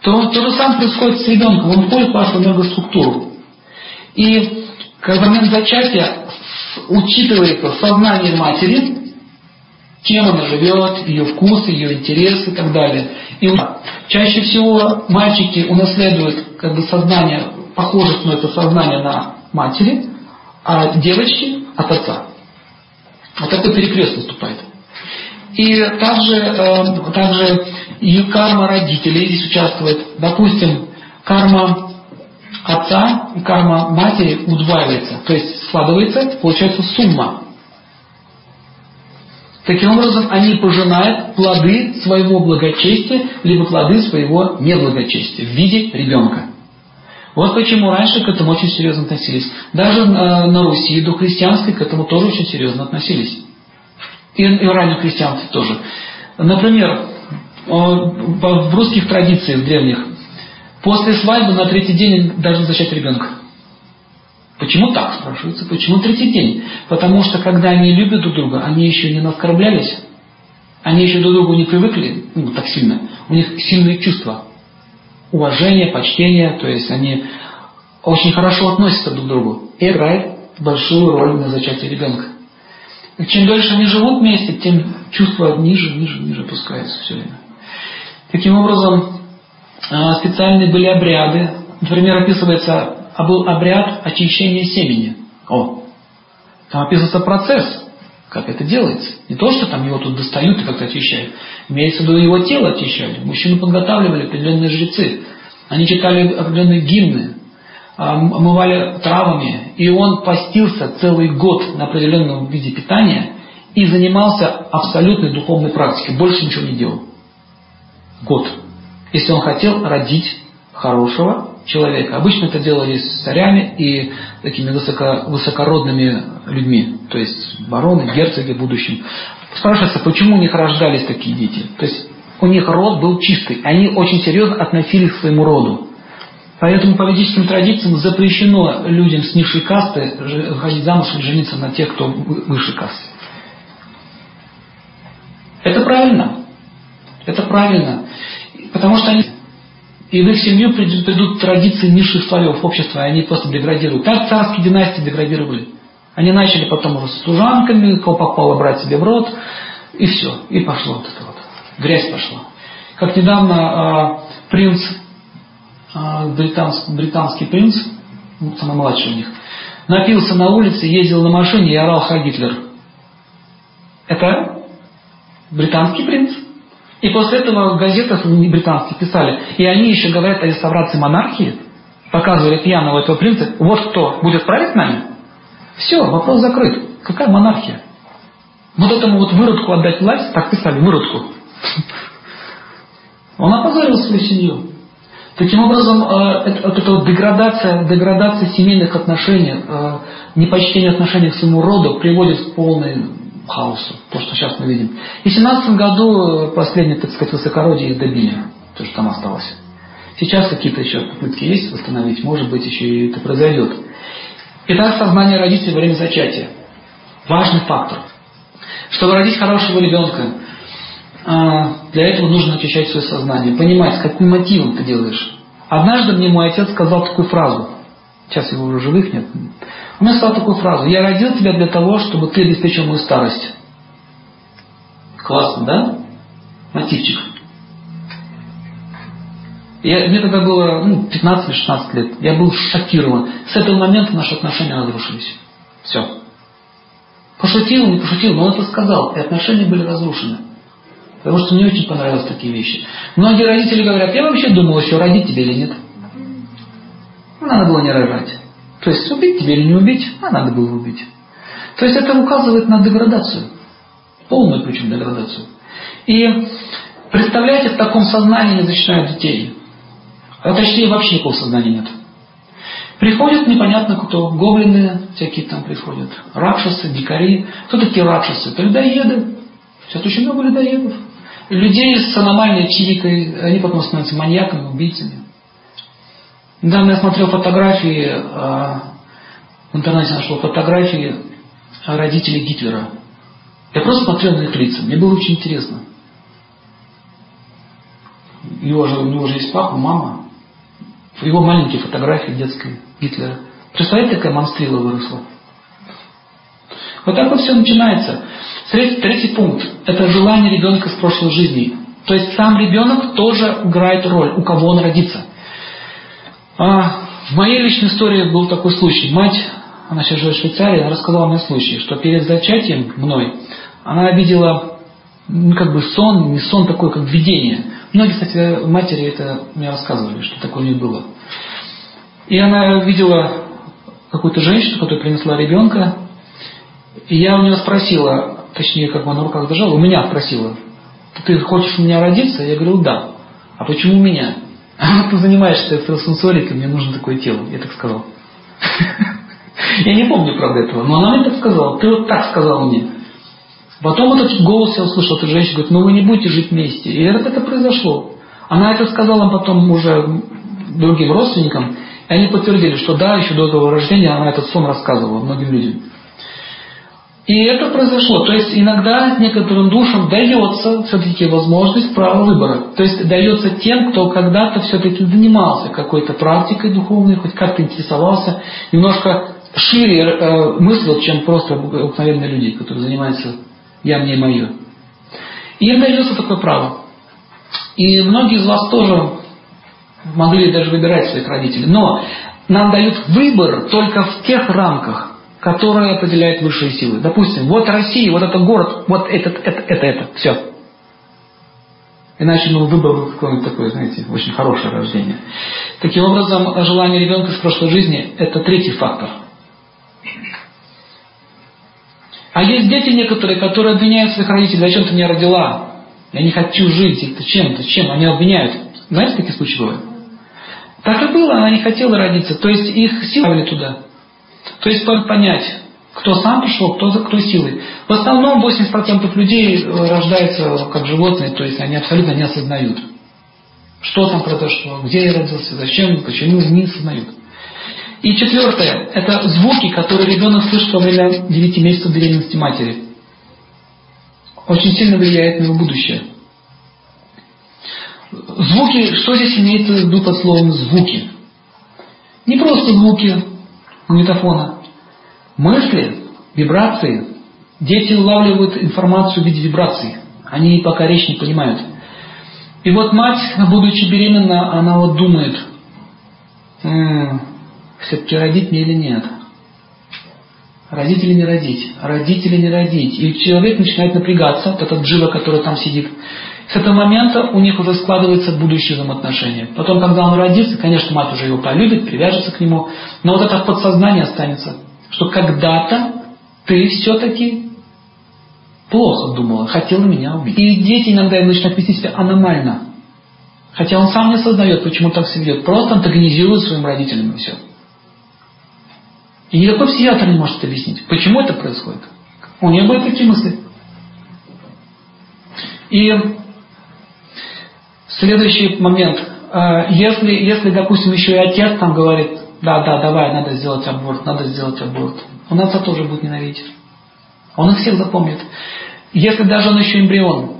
То, то же самое происходит с ребенком. Он входит в вашу энергоструктуру. И в момент зачатия учитывается сознание матери, чем она живет, ее вкусы, ее интересы и так далее. И чаще всего мальчики унаследуют как бы сознание, похоже становится сознание на матери, а девочки от отца. Вот такой перекрест наступает. И также, э, также и карма родителей здесь участвует. Допустим, карма отца и карма матери удваивается. То есть складывается, получается сумма. Таким образом, они пожинают плоды своего благочестия, либо плоды своего неблагочестия в виде ребенка. Вот почему раньше к этому очень серьезно относились. Даже э, на Руси до христианской к этому тоже очень серьезно относились. И, и ранее христианцы тоже. Например, в русских традициях древних, после свадьбы на третий день должны зачать ребенка. Почему так, спрашивается? Почему третий день? Потому что когда они любят друг друга, они еще не наскорблялись, они еще друг другу не привыкли, ну, так сильно, у них сильные чувства уважение, почтение, то есть они очень хорошо относятся друг к другу и играет большую роль на зачатии ребенка. И чем дольше они живут вместе, тем чувства ниже, ниже, ниже опускаются все время. Таким образом, а, специальные были обряды. Например, описывается, а был обряд очищения семени. О, там описывается процесс, как это делается. Не то, что там его тут достают и как-то очищают. Имеется в виду его тело очищали. Мужчину подготавливали определенные жрецы. Они читали определенные гимны, омывали травами. И он постился целый год на определенном виде питания и занимался абсолютной духовной практикой. Больше ничего не делал. Год. Если он хотел родить хорошего человека. Обычно это делали с царями и такими высоко, высокородными людьми, то есть бароны, герцоги в будущем. Спрашивается, почему у них рождались такие дети? То есть у них род был чистый, они очень серьезно относились к своему роду. Поэтому по ведическим традициям запрещено людям с низшей касты выходить замуж и жениться на тех, кто выше касты. Это правильно. Это правильно. Потому что они и в их семью придут традиции низших слоев общества, и они просто деградируют. Так царские династии деградировали. Они начали потом уже с служанками, кого попало брать себе в рот, и все, и пошло вот это вот. Грязь пошла. Как недавно э, принц, э, британский, британский принц, ну, самый младший у них, напился на улице, ездил на машине и орал «Ха Гитлер». Это британский принц. И после этого в газетах британских писали, и они еще говорят о реставрации монархии, показывали пьяного этого принца, вот кто будет править нами, все, вопрос закрыт. Какая монархия? вот этому вот выродку отдать власть, так писали, выродку, он опозорил свою семью. Таким образом, э, вот эта вот деградация, деградация семейных отношений, э, непочтение отношений к своему роду приводит к полной хаосу, то, что сейчас мы видим. И в 17 году последнее, так сказать, высокородие добили, то, что там осталось. Сейчас какие-то еще попытки есть восстановить, может быть, еще и это произойдет. Итак, сознание родителей во время зачатия. Важный фактор. Чтобы родить хорошего ребенка, а, для этого нужно очищать свое сознание, понимать, с каким мотивом ты делаешь. Однажды мне мой отец сказал такую фразу, сейчас его уже живых нет, он мне сказал такую фразу, я родил тебя для того, чтобы ты обеспечил мою старость. Классно, да? Мотивчик. Я, мне тогда было ну, 15 или 16 лет. Я был шокирован. С этого момента наши отношения разрушились. Все. Пошутил, не пошутил, но он это сказал. И отношения были разрушены. Потому что мне очень понравились такие вещи. Многие родители говорят, я вообще думал еще, родить тебе или нет. Надо было не рожать. То есть убить тебе или не убить, а надо было убить. То есть это указывает на деградацию. Полную причем деградацию. И представляете, в таком сознании не защищают детей. А точнее вообще никакого сознания нет. Приходят непонятно кто, гоблины всякие там приходят, ракшасы, дикари. Кто такие ракшасы? Это людоеды. Сейчас очень много людоедов. Людей с аномальной психикой, они потом становятся маньяками, убийцами. Недавно я смотрел фотографии, а, в интернете нашел фотографии родителей Гитлера. Я просто смотрел на их лица. Мне было очень интересно. Его же, у него же есть папа, мама его маленькие фотографии детской Гитлера. Представляете, какая монстрила выросла? Вот так вот все начинается. Третий, третий пункт – это желание ребенка с прошлой жизни. То есть сам ребенок тоже играет роль, у кого он родится. А, в моей личной истории был такой случай. Мать, она сейчас живет в Швейцарии, она рассказала мне случай, что перед зачатием мной она видела ну, как бы сон, не сон такой, как видение. Многие, кстати, матери это мне рассказывали, что такое у них было. И она видела какую-то женщину, которая принесла ребенка, и я у нее спросила, точнее, как бы она на руках держала, у меня спросила, ты хочешь у меня родиться? Я говорил, да. А почему у меня? А ты занимаешься экстрасенсорикой, мне нужно такое тело. Я так сказал. Я не помню, правда, этого, но она мне так сказала. Ты вот так сказал мне. Потом этот голос я услышал, эта женщина говорит, ну вы не будете жить вместе. И это, это произошло. Она это сказала потом уже другим родственникам, и они подтвердили, что да, еще до того рождения она этот сон рассказывала многим людям. И это произошло. То есть иногда некоторым душам дается все-таки возможность права выбора. То есть дается тем, кто когда-то все-таки занимался какой-то практикой духовной, хоть как-то интересовался, немножко шире э, мыслил, чем просто обыкновенные люди, которые занимаются я мне мое. И им дается такое право. И многие из вас тоже могли даже выбирать своих родителей. Но нам дают выбор только в тех рамках, которые определяют высшие силы. Допустим, вот Россия, вот этот город, вот этот, это, это, это, все. Иначе ну, выбор был какое-нибудь такое, знаете, очень хорошее рождение. Таким образом, желание ребенка с прошлой жизни – это третий фактор – а есть дети некоторые, которые обвиняют своих родителей, зачем ты меня родила? Я не хочу жить. Это чем? Это чем? Они обвиняют. Знаете, такие случаи бывают? Так и было, она не хотела родиться. То есть их силы туда. То есть понять, кто сам пришел, кто, кто силой. В основном 80% людей э, рождаются как животные, то есть они абсолютно не осознают, что там произошло, где я родился, зачем, почему, не осознают. И четвертое – это звуки, которые ребенок слышит во время 9 месяцев беременности матери. Очень сильно влияет на его будущее. Звуки, что здесь имеется в виду под словом «звуки»? Не просто звуки магнитофона. Мысли, вибрации. Дети улавливают информацию в виде вибраций. Они пока речь не понимают. И вот мать, будучи беременна, она вот думает, все-таки родить мне или нет. Родить или не родить? Родить или не родить? И человек начинает напрягаться, вот этот джива, который там сидит. С этого момента у них уже складывается будущее взаимоотношения. Потом, когда он родится, конечно, мать уже его полюбит, привяжется к нему, но вот это в подсознании останется, что когда-то ты все-таки плохо думала, хотела меня убить. И дети иногда начинают вести себя аномально. Хотя он сам не осознает, почему так себя ведет. Просто антагонизирует своим родителям и все. И никакой психиатр не может объяснить, почему это происходит. У него были такие мысли. И следующий момент. А, если, если, допустим, еще и отец там говорит, да, да, давай, надо сделать аборт, надо сделать аборт, он отца тоже будет ненавидеть. Он их всех запомнит. Если даже он еще эмбрион,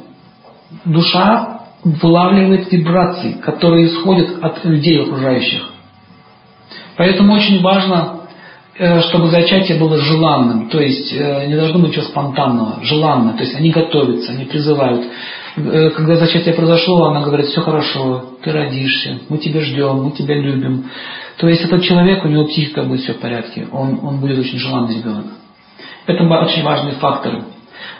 душа вылавливает вибрации, которые исходят от людей окружающих. Поэтому очень важно, э, чтобы зачатие было желанным, то есть э, не должно быть ничего спонтанного, желанно, то есть они готовятся, они призывают. Э, когда зачатие произошло, она говорит, все хорошо, ты родишься, мы тебя ждем, мы тебя любим. То есть этот человек, у него психика будет все в порядке, он, он будет очень желанный ребенок. Это очень важные факторы.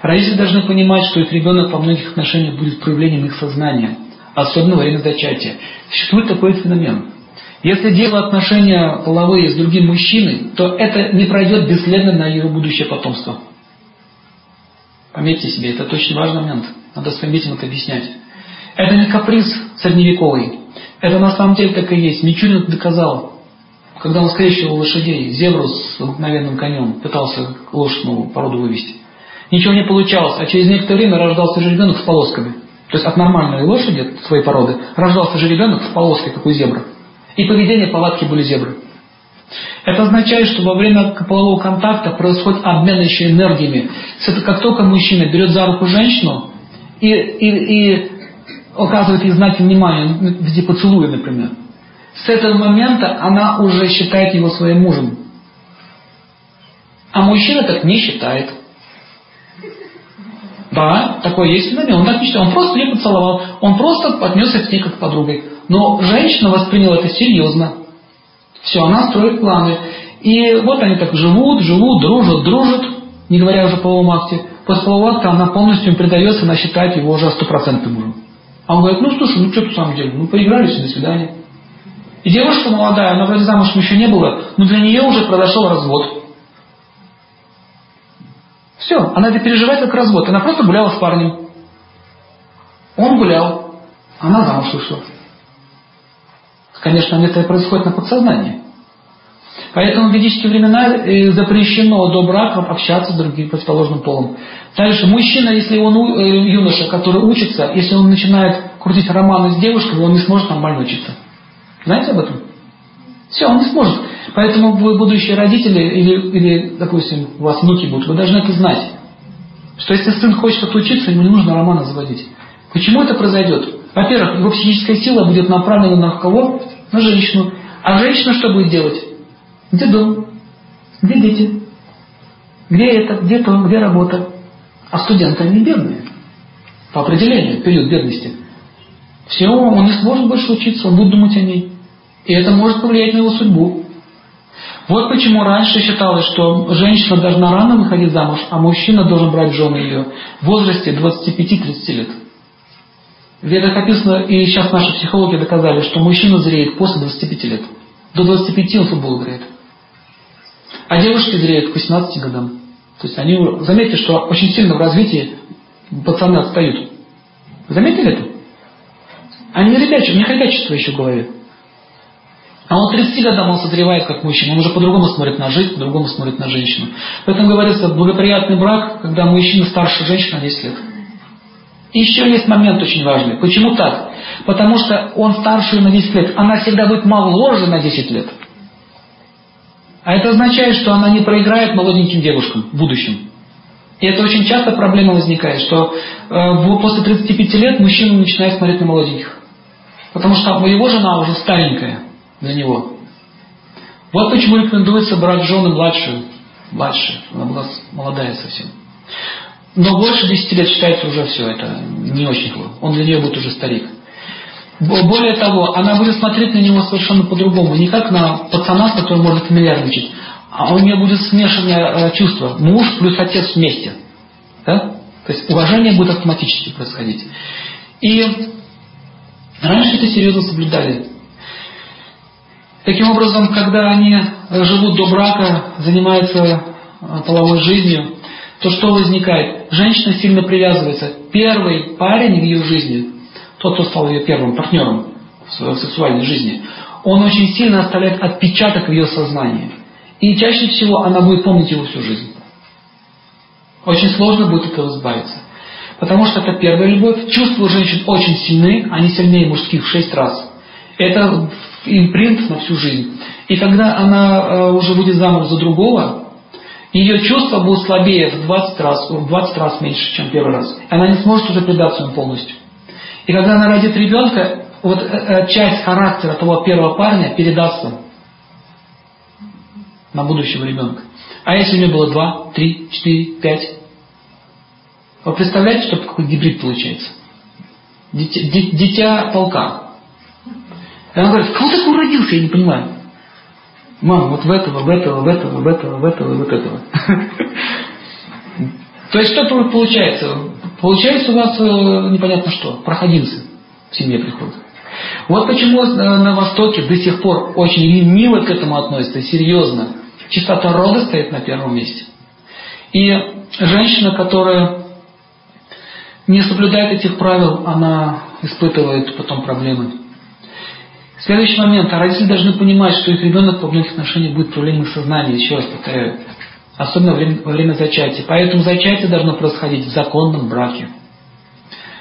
Родители должны понимать, что их ребенок во многих отношениях будет проявлением их сознания, особенно во время зачатия. Существует такой феномен. Если дело отношения половые с другим мужчиной, то это не пройдет бесследно на его будущее потомство. Пометьте себе, это очень важный момент. Надо своим детям это объяснять. Это не каприз средневековый. Это на самом деле так и есть. Мичурин это доказал. Когда он скрещивал лошадей, зебру с обыкновенным конем, пытался лошадную породу вывести. Ничего не получалось, а через некоторое время рождался жеребенок с полосками. То есть от нормальной лошади, своей породы, рождался жеребенок с полоской, как у зебры. И поведение повадки были зебры. Это означает, что во время полового контакта происходит обмен еще энергиями. Как только мужчина берет за руку женщину и, и, и оказывает ей знаки внимания, в виде поцелуя, например, с этого момента она уже считает его своим мужем. А мужчина так не считает. Да, такое есть феномен. Он так не считает. Он просто ее поцеловал. Он просто отнесся к ней как к подругой. Но женщина восприняла это серьезно. Все, она строит планы. И вот они так живут, живут, дружат, дружат, не говоря уже о половом акте. После полового акта она полностью им предается, она считает его уже стопроцентным мужем. А он говорит, ну слушай, ну что тут в самом деле, ну поигрались, до свидания. И девушка молодая, она вроде замужем еще не была, но для нее уже произошел развод. Все, она это переживает как развод. Она просто гуляла с парнем. Он гулял, она замуж вышла. Конечно, это происходит на подсознании. Поэтому в ведические времена э, запрещено до брака общаться с другим противоположным полом. Дальше, мужчина, если он э, юноша, который учится, если он начинает крутить романы с девушкой, он не сможет нормально учиться. Знаете об этом? Все, он не сможет. Поэтому вы, будущие родители, или, или, допустим, у вас внуки будут, вы должны это знать. Что если сын хочет что-то учиться, ему не нужно романа заводить. Почему это произойдет? Во-первых, его психическая сила будет направлена на кого? На женщину. А женщина что будет делать? Где дом? Где дети? Где это? Где то? Где работа? А студенты, они бедные. По определению, период бедности. Все, он не сможет больше учиться, он будет думать о ней. И это может повлиять на его судьбу. Вот почему раньше считалось, что женщина должна рано выходить замуж, а мужчина должен брать жены ее в возрасте 25-30 лет. В ведах описано, и сейчас наши психологи доказали, что мужчина зреет после 25 лет. До 25 он футбол играет. А девушки зреют к 18 годам. То есть они, заметьте, что очень сильно в развитии пацаны отстают. Заметили это? Они не ребячество, у них ребячество еще в голове. А он 30 годам он созревает как мужчина, он уже по-другому смотрит на жизнь, по-другому смотрит на женщину. Поэтому говорится, благоприятный брак, когда мужчина старше женщины на 10 лет. И еще есть момент очень важный. Почему так? Потому что он старше на 10 лет. Она всегда будет моложе на 10 лет. А это означает, что она не проиграет молоденьким девушкам в будущем. И это очень часто проблема возникает, что э, после 35 лет мужчина начинает смотреть на молоденьких. Потому что его жена уже старенькая для него. Вот почему рекомендуется брать жены младшую. Младшую. Она была молодая совсем. Но больше 10 лет считается уже все, это не очень плохо. Он для нее будет уже старик. Более того, она будет смотреть на него совершенно по-другому. Не как на пацана, с которым можно фамильярничать, а у нее будет смешанное э, чувство. Муж плюс отец вместе. Да? То есть уважение будет автоматически происходить. И раньше это серьезно соблюдали. Таким образом, когда они живут до брака, занимаются э, половой жизнью, то что возникает? Женщина сильно привязывается. Первый парень в ее жизни, тот, кто стал ее первым партнером в сексуальной жизни, он очень сильно оставляет отпечаток в ее сознании. И чаще всего она будет помнить его всю жизнь. Очень сложно будет этого избавиться. Потому что это первая любовь. Чувства у женщин очень сильны, они сильнее мужских в шесть раз. Это импринт на всю жизнь. И когда она э, уже будет замуж за другого, ее чувства будут слабее в 20 раз, в 20 раз меньше, чем первый раз. Она не сможет уже предаться ему полностью. И когда она родит ребенка, вот э, э, часть характера того первого парня передастся на будущего ребенка. А если у нее было 2, 3, 4, 5? Вы представляете, что какой гибрид получается? Дитя, дитя полка. И она говорит, кого такой родился, я не понимаю. Мам, вот в этого, в этого, в этого, в этого, в этого, в этого. То есть что получается? Получается у вас э, непонятно что, проходимцы в семье приходят. Вот почему э, на Востоке до сих пор очень мило к этому относятся, серьезно. Чистота рода стоит на первом месте. И женщина, которая не соблюдает этих правил, она испытывает потом проблемы. Следующий момент. А родители должны понимать, что их ребенок по многих отношениях будет проблемой сознания, еще раз повторяю. Особенно во время, во время зачатия. Поэтому зачатие должно происходить в законном браке.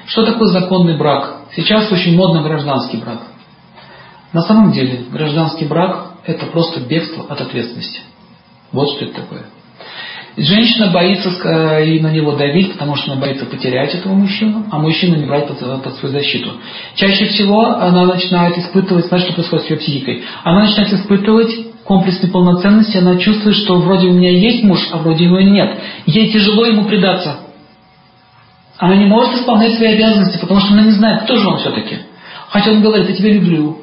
Что такое законный брак? Сейчас очень модно гражданский брак. На самом деле гражданский брак – это просто бегство от ответственности. Вот что это такое. Женщина боится э, и на него давить, потому что она боится потерять этого мужчину, а мужчина не брать под, под свою защиту. Чаще всего она начинает испытывать, знаешь, что происходит с ее психикой? Она начинает испытывать комплекс неполноценности, она чувствует, что вроде у меня есть муж, а вроде его нет. Ей тяжело ему предаться. Она не может исполнять свои обязанности, потому что она не знает, кто же он все-таки. Хотя он говорит, я тебя люблю,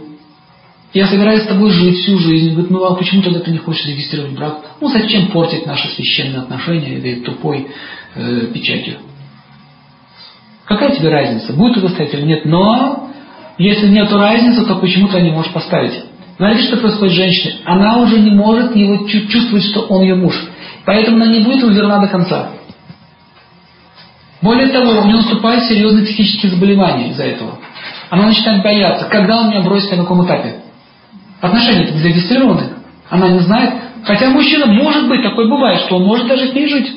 я собираюсь с тобой жить всю жизнь. Говорит, ну а почему тогда ты не хочешь регистрировать брак? Ну зачем портить наши священные отношения этой тупой э, печатью? Какая тебе разница, будет это стоять или нет? Но если нет разницы, то почему ты не можешь поставить? Знаете, что происходит с женщиной? Она уже не может его чувствовать, что он ее муж. Поэтому она не будет ему верна до конца. Более того, у нее наступают серьезные психические заболевания из-за этого. Она начинает бояться, когда он меня бросит на каком этапе. Отношения не зарегистрированы. Она не знает. Хотя мужчина, может быть, такой бывает, что он может даже с ней жить.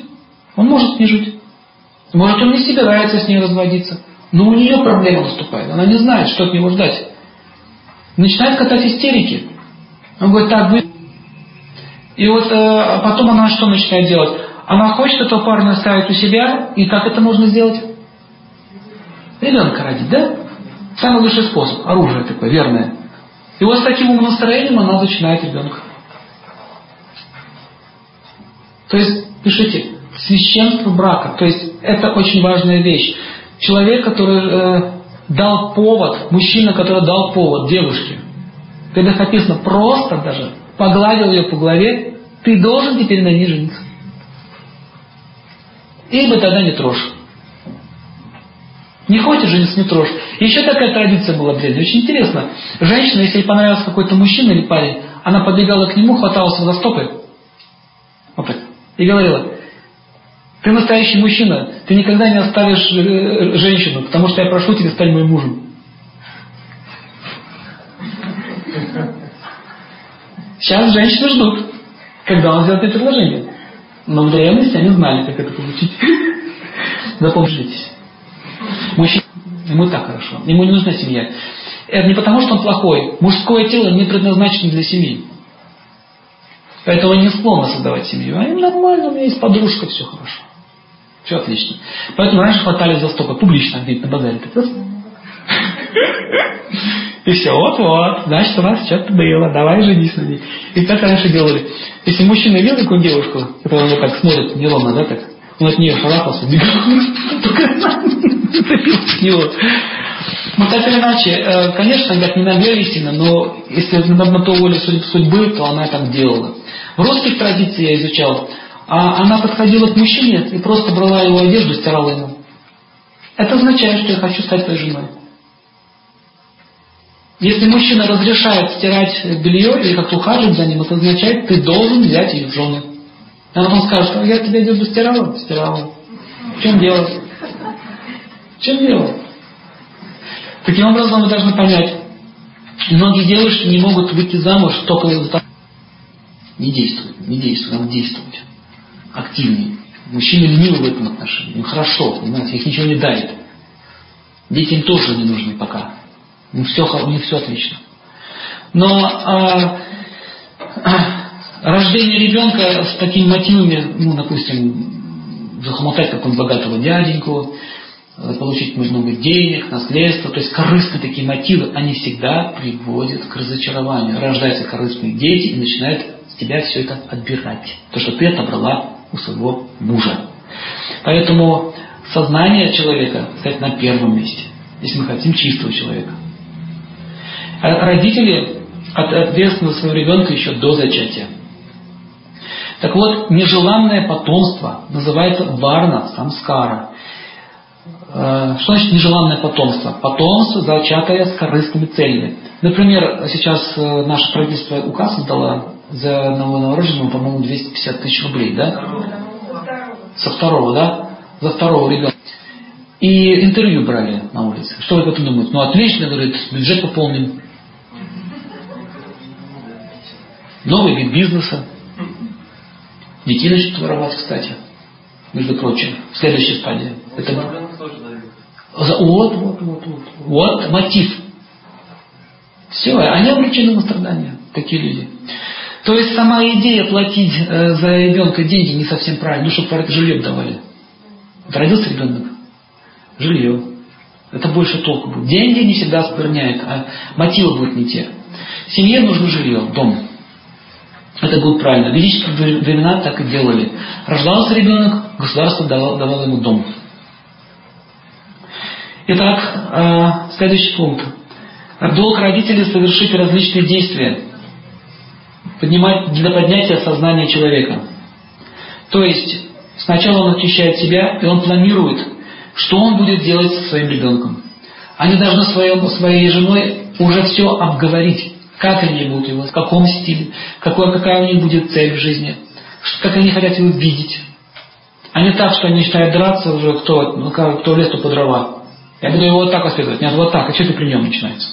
Он может с ней жить. Может, он не собирается с ней разводиться. Но у нее проблема наступает. Она не знает, что от него ждать. Начинает катать истерики. Он говорит, так, вы... И вот э, потом она что начинает делать? Она хочет этого парня оставить у себя, и как это можно сделать? Ребенка родить, да? Самый лучший способ. Оружие такое, верное. И вот с таким умонастроением она начинает ребенка. То есть, пишите, священство брака. То есть, это очень важная вещь. Человек, который э, дал повод, мужчина, который дал повод девушке, когда написано просто даже, погладил ее по голове, ты должен теперь на ней жениться. Ибо тогда не трожь. Не хочешь жениться, не трожь. Еще такая традиция была в древней. Очень интересно. Женщина, если ей понравился какой-то мужчина или парень, она подбегала к нему, хваталась за стопы. Вот. И говорила, ты настоящий мужчина, ты никогда не оставишь э, женщину, потому что я прошу тебя стать моим мужем. Сейчас женщины ждут, когда он сделает предложение. Но в древности они знали, как это получить. Запомнитесь. Мужчина, ему так хорошо, ему не нужна семья. Это не потому, что он плохой. Мужское тело не предназначено для семьи. Поэтому он не склонен создавать семью. А им нормально, у меня есть подружка, все хорошо. Все отлично. Поэтому раньше хватали за стопы публично где на базаре. И все, вот-вот, значит, у нас что-то было, давай женись на ней. И так раньше делали. Если мужчина видел такую девушку, которая вот так смотрит, неровно, да, так, он от нее шарахался, бегал, зацепился него. Ну, так или иначе, э, конечно, говорят, не на истина, но если на, то воле судьбы, то она так делала. В русских традициях я изучал, а она подходила к мужчине и просто брала его одежду, стирала ему. Это означает, что я хочу стать твоей женой. Если мужчина разрешает стирать белье или как-то ухаживать за ним, это означает, ты должен взять ее в жены. А потом скажет, «А я тебя деду стирала? Стирала. В чем дело? В чем дело? Таким образом, мы должны понять, многие девушки не могут выйти замуж только из-за того, не действуют, не действуют, надо действовать. Активнее. Мужчины ленивы в этом отношении. Им хорошо, понимаете, их ничего не дает. Дети им тоже не нужны пока. Них все, у них все отлично. Но а, а, рождение ребенка с такими мотивами, ну, допустим, захомутать какого-нибудь богатого дяденьку, Э, получить много денег, наследство, то есть корыстные такие мотивы, они всегда приводят к разочарованию. Рождаются корыстные дети и начинают с тебя все это отбирать. То, что ты отобрала у своего мужа. Поэтому сознание человека стоит на первом месте, если мы хотим чистого человека. А родители ответственны за своего ребенка еще до зачатия. Так вот, нежеланное потомство называется варна самскара. Э, что значит нежеланное потомство? Потомство, зачатое с корыстными целями. Например, сейчас э, наше правительство указ издало за новорожденного, по-моему, 250 тысяч рублей, да? Со второго, да? За второго ребенка. И интервью брали на улице. Что вы об этом думаете? Ну, отлично, говорит, бюджет пополним. Новый вид бизнеса. Детей начнут воровать, кстати между прочим, следующая стадия. Это... Вот, вот, вот, вот. Вот мотив. Все, они обречены на страдания, такие люди. То есть сама идея платить э, за ребенка деньги не совсем правильно, ну, чтобы это жилье давали. Вот родился ребенок, жилье. Это больше толку будет. Деньги не всегда оскверняют, а мотивы будут не те. Семье нужно жилье, дом. Это будет правильно. В ведические времена так и делали. Рождался ребенок, государство давало, давало ему дом. Итак, э, следующий пункт. Долг родителей совершить различные действия поднимать, для поднятия сознания человека. То есть, сначала он очищает себя, и он планирует, что он будет делать со своим ребенком. Они должны своим, своей женой уже все обговорить как они будут его, в каком стиле, какой, какая у них будет цель в жизни, как они хотят его видеть. А не так, что они начинают драться уже, кто, ну, кто в лес, по дрова. Я буду его вот так воспитывать. Нет, вот так. А что это при нем начинается?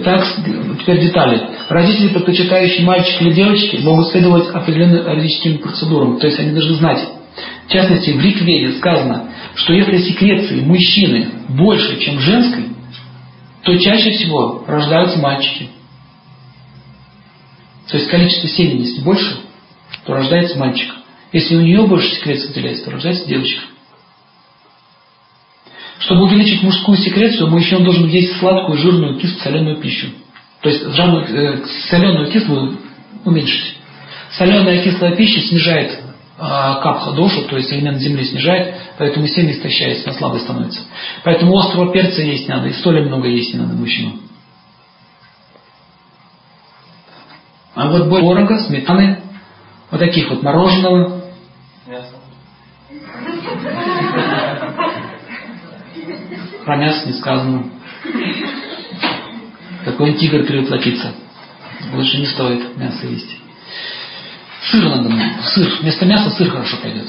Итак, теперь детали. Родители, предпочитающие мальчика или девочки, могут следовать определенным родительским процедурам. То есть они должны знать. В частности, в Рикведе сказано, что если секреции мужчины больше, чем женской, то чаще всего рождаются мальчики. То есть количество семени, если больше, то рождается мальчик. Если у нее больше секреций выделяется, то рождается девочка. Чтобы увеличить мужскую секрецию, мужчина должен есть сладкую, жирную, кислую, соленую пищу. То есть жирную, э, соленую, кислую уменьшить. Соленая кислая пища снижает а, капха дошу, то есть элемент земли снижает, поэтому семя истощается, на слабый становится. Поэтому острого перца есть не надо, и соли много есть не надо мужчину. А вот творога, сметаны, вот таких вот мороженого. Мясо. Про мясо не сказано. Какой-нибудь тигр перевоплотится. Лучше не стоит мясо есть. Сыр надо. Сыр. Вместо мяса сыр хорошо пойдет.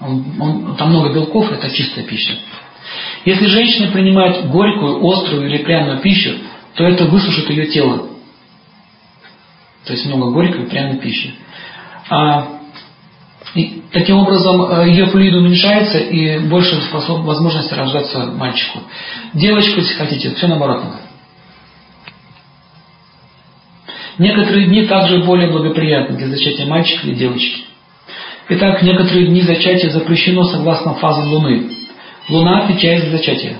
Он, он, там много белков, это чистая пища. Если женщина принимает горькую, острую или пряную пищу, то это высушит ее тело. То есть много горькой и пряной пищи. А, и таким образом э, ее флюид уменьшается и больше способ, возможности рождаться мальчику. Девочку, если хотите, все наоборот. Некоторые дни также более благоприятны для зачатия мальчика или девочки. Итак, некоторые дни зачатия запрещено согласно фазам Луны. Луна отвечает за зачатие.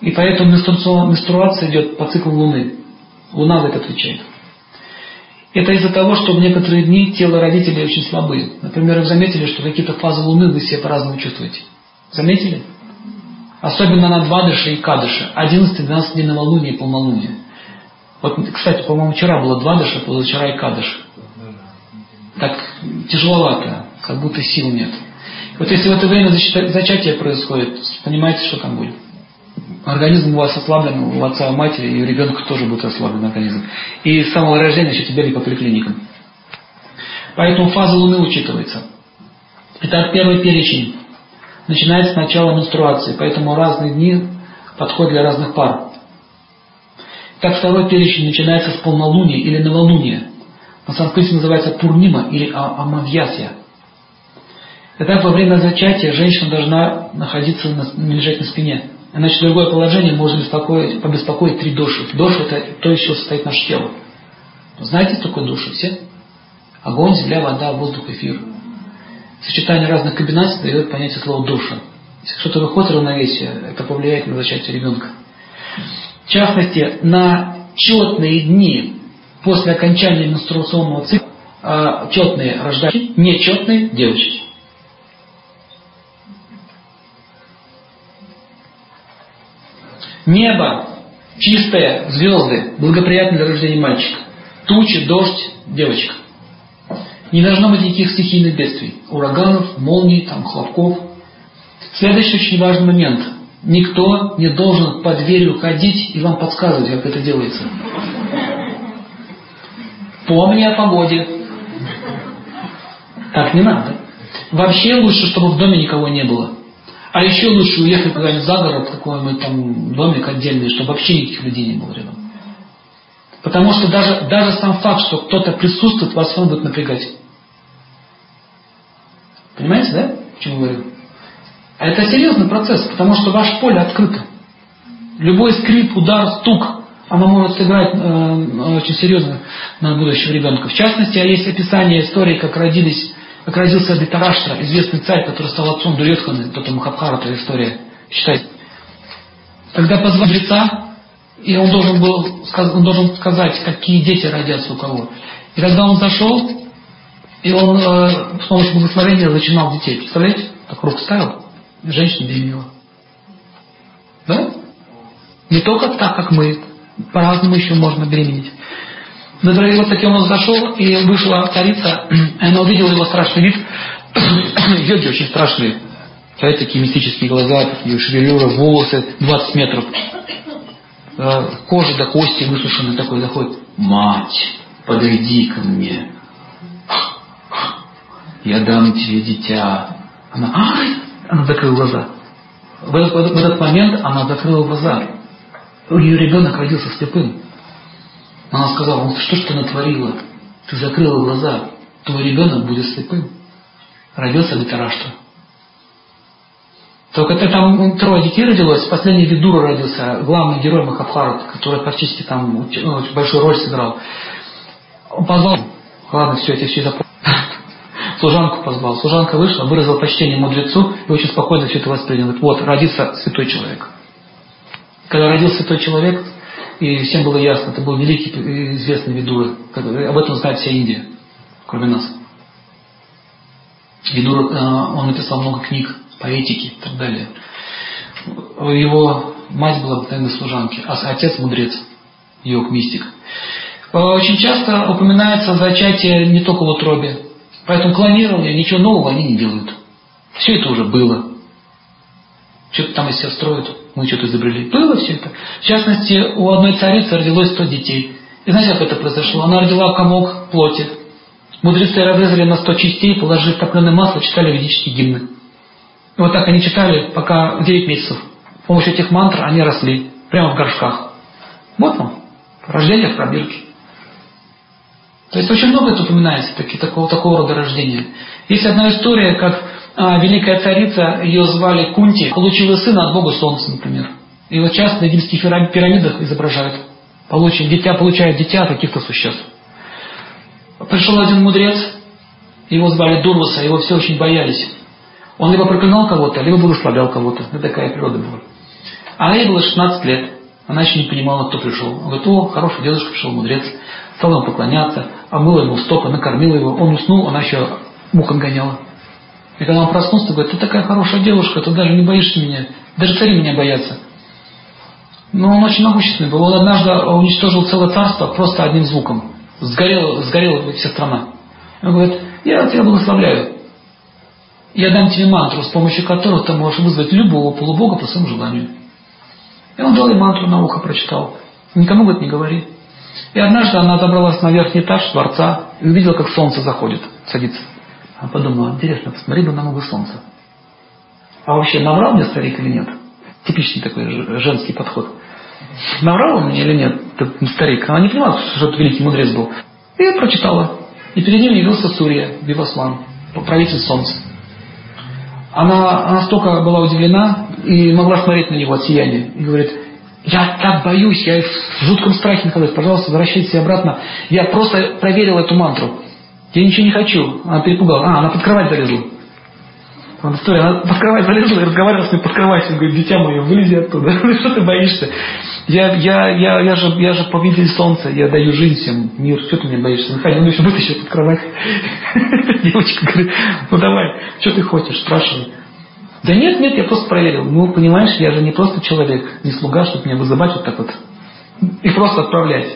И поэтому менструация идет по циклу Луны. Луна за это отвечает. Это из-за того, что в некоторые дни тело родителей очень слабые. Например, вы заметили, что какие-то фазы Луны вы себя по-разному чувствуете. Заметили? Особенно на Двадыше и Кадыше. 11-12 дней новолуния и полнолуния. Вот, кстати, по-моему, вчера было два дыша, позавчера и кадыш. Так тяжеловато, как будто сил нет. Вот если в это время зачатие происходит, понимаете, что там будет? Организм у вас ослаблен, у отца, у матери, и у ребенка тоже будет ослаблен организм. И с самого рождения еще бегали по поликлиникам. Поэтому фаза Луны учитывается. Итак, первый перечень начинается с начала менструации, поэтому разные дни подходят для разных пар. Так второй перечень начинается с полнолуния или новолуния. На санскрите называется пурнима или а-, амавьясья. Итак, во время зачатия женщина должна находиться, на, лежать на спине. Иначе другое положение может беспокоить, побеспокоить три души. Души – это то, из чего состоит наше тело. Знаете, что такое души все? Огонь, земля, вода, воздух, эфир. Сочетание разных комбинаций дает понятие слова душа. Если что-то выходит равновесие, это повлияет на зачатие ребенка. В частности, на четные дни после окончания менструационного цикла, э, четные рождаются, нечетные девочки. Небо чистое, звезды, благоприятно для рождения мальчика. Тучи, дождь, девочка. Не должно быть никаких стихийных бедствий. Ураганов, молний, там, хлопков. Следующий очень важный момент. Никто не должен под дверью ходить и вам подсказывать, как это делается. Помни о погоде. Так не надо. Вообще лучше, чтобы в доме никого не было. А еще лучше уехать куда-нибудь за город, в какой-нибудь там домик отдельный, чтобы вообще никаких людей не было рядом. Потому что даже, даже сам факт, что кто-то присутствует, вас он будет напрягать. Понимаете, да? Почему говорю? А это серьезный процесс, потому что ваше поле открыто. Любой скрип, удар, стук, оно может сыграть э, очень серьезно на будущего ребенка. В частности, есть описание истории, как родились как родился Дитараштра, известный царь, который стал отцом Дурьотханы, это Махабхарата история, считайте. Тогда позвали лица, и он должен был он должен сказать, какие дети родятся у кого. И когда он зашел, и он э, с помощью благословения зачинал детей. Представляете? Так руку ставил, женщина беременела. Да? Не только так, как мы. По-разному еще можно беременеть. На дороге вот таким он зашел, и вышла царица, и она увидела его страшный вид. Йоги очень страшные. Знаете, такие мистические глаза, такие шевелюры, волосы, 20 метров. Э, кожа до кости высушенная такой заходит. Мать, подойди ко мне. Я дам тебе дитя. Она, ай! Она закрыла глаза. В этот, в этот момент она закрыла глаза. У нее ребенок родился слепым. Она сказала, ну что ж ты натворила? Ты закрыла глаза, твой ребенок будет слепым. Родился Гатараштра. Только это там трое детей родилось, последний Видура родился, главный герой Махабхарат, который практически там ну, очень большую роль сыграл. Он позвал, ладно, все, я все запомнил. Служанку позвал. Служанка вышла, выразила почтение мудрецу и очень спокойно все это воспринял. Вот, родится святой человек. Когда родился святой человек, и всем было ясно, это был великий известный Видура. Об этом знает вся Индия, кроме нас. Видура, э, он написал много книг поэтики и так далее. Его мать была обыкновенной служанки, а отец мудрец, йог, мистик. Э, очень часто упоминается зачатие не только в утробе. Поэтому клонирование, ничего нового они не делают. Все это уже было. Что-то там из себя строят мы что-то изобрели. Было все это. В частности, у одной царицы родилось 100 детей. И знаете, как это произошло? Она родила комок плоти. Мудрецы разрезали на 100 частей, положив топленое масло, читали ведические гимны. И вот так они читали, пока 9 месяцев. С помощью этих мантр они росли. Прямо в горшках. Вот вам. Рождение в пробирке. То есть очень много это упоминается, таки, такого, такого рода рождения. Есть одна история, как великая царица, ее звали Кунти, получила сына от Бога Солнца, например. И вот часто на египетских пирамидах изображают. Получит, дитя получает дитя от каких-то существ. Пришел один мудрец, его звали Дурваса, его все очень боялись. Он либо проклинал кого-то, либо благословлял кого-то. Это такая природа была. А ей было 16 лет. Она еще не понимала, кто пришел. Он говорит, о, хороший дедушка пришел, мудрец. Стал ему поклоняться, омыла ему стопы, накормила его. Он уснул, она еще мух отгоняла. И когда он проснулся, говорит, ты такая хорошая девушка, ты даже не боишься меня. Даже цари меня боятся. Но он очень могущественный был. Он однажды уничтожил целое царство просто одним звуком. Сгорела, сгорела вся страна. Он говорит, я тебя благословляю. Я дам тебе мантру, с помощью которой ты можешь вызвать любого полубога по своему желанию. И он дал ей мантру на ухо прочитал. Никому, говорит, не говори. И однажды она забралась на верхний этаж дворца и увидела, как солнце заходит, садится. Она подумала, интересно, посмотри бы на новое солнце. А вообще, наврал мне старик или нет? Типичный такой женский подход. Наврал он мне или нет, этот старик? Она не понимала, что это великий мудрец был. И прочитала. И перед ним явился Сурья, Биваслан, правитель солнца. Она настолько была удивлена и могла смотреть на него от сияния. И говорит, я так боюсь, я в жутком страхе нахожусь, пожалуйста, возвращайтесь обратно. Я просто проверил эту мантру. Я ничего не хочу. Она перепугалась. А, она под кровать залезла. Там история, она под кровать залезла и разговаривала с ним под кроватью. Говорит, дитя мое, вылези оттуда. Что ты боишься? Я, я, я, я, же, я же повелитель солнца, я даю жизнь всем, мир. Что ты меня боишься? Находи, ну еще вытащил под кровать. Девочка говорит, ну давай, что ты хочешь, спрашивай. Да нет, нет, я просто проверил. Ну, понимаешь, я же не просто человек, не слуга, чтобы меня вызывать вот так вот и просто отправлять.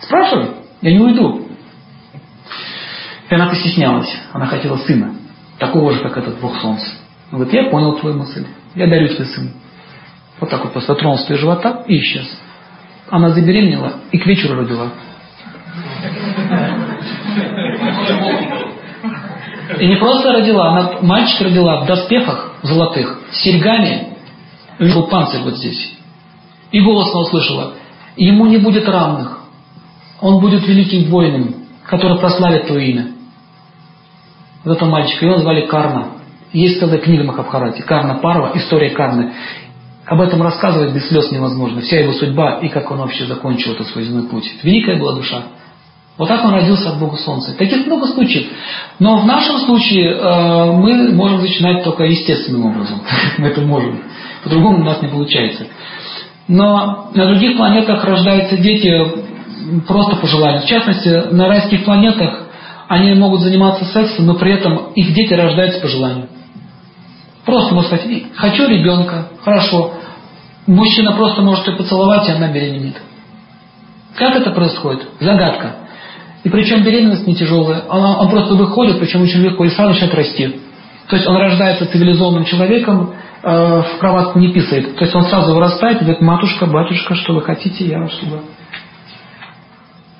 Спрашивай, я не уйду. И она постеснялась, она хотела сына, такого же, как этот Бог Солнца. Он говорит, я понял твою мысль, я дарю тебе сына. Вот так вот просто тронулся ее живота и исчез. Она забеременела и к вечеру родила. И не просто родила, она мальчик родила в доспехах золотых, с серьгами, у него панцирь вот здесь. И голос она услышала, ему не будет равных, он будет великим воином, который прославит твое имя. Вот этого мальчика, его звали Карна. Есть целая книга Махабхарати, Карна Парва, история Карны. Об этом рассказывать без слез невозможно. Вся его судьба и как он вообще закончил этот свой земной путь. Великая была душа. Вот так он родился от Бога Солнца. Таких много случаев. Но в нашем случае э, мы можем начинать только естественным образом. мы это можем. По-другому у нас не получается. Но на других планетах рождаются дети просто по желанию. В частности, на райских планетах они могут заниматься сексом, но при этом их дети рождаются по желанию. Просто можно сказать, хочу ребенка, хорошо. Мужчина просто может ее поцеловать, и она беременеет. Как это происходит? Загадка. И причем беременность не тяжелая. Он, он просто выходит, причем очень легко, и сразу начинает расти. То есть он рождается цивилизованным человеком, э, в кроватку не писает. То есть он сразу вырастает и говорит, матушка, батюшка, что вы хотите, я чтобы...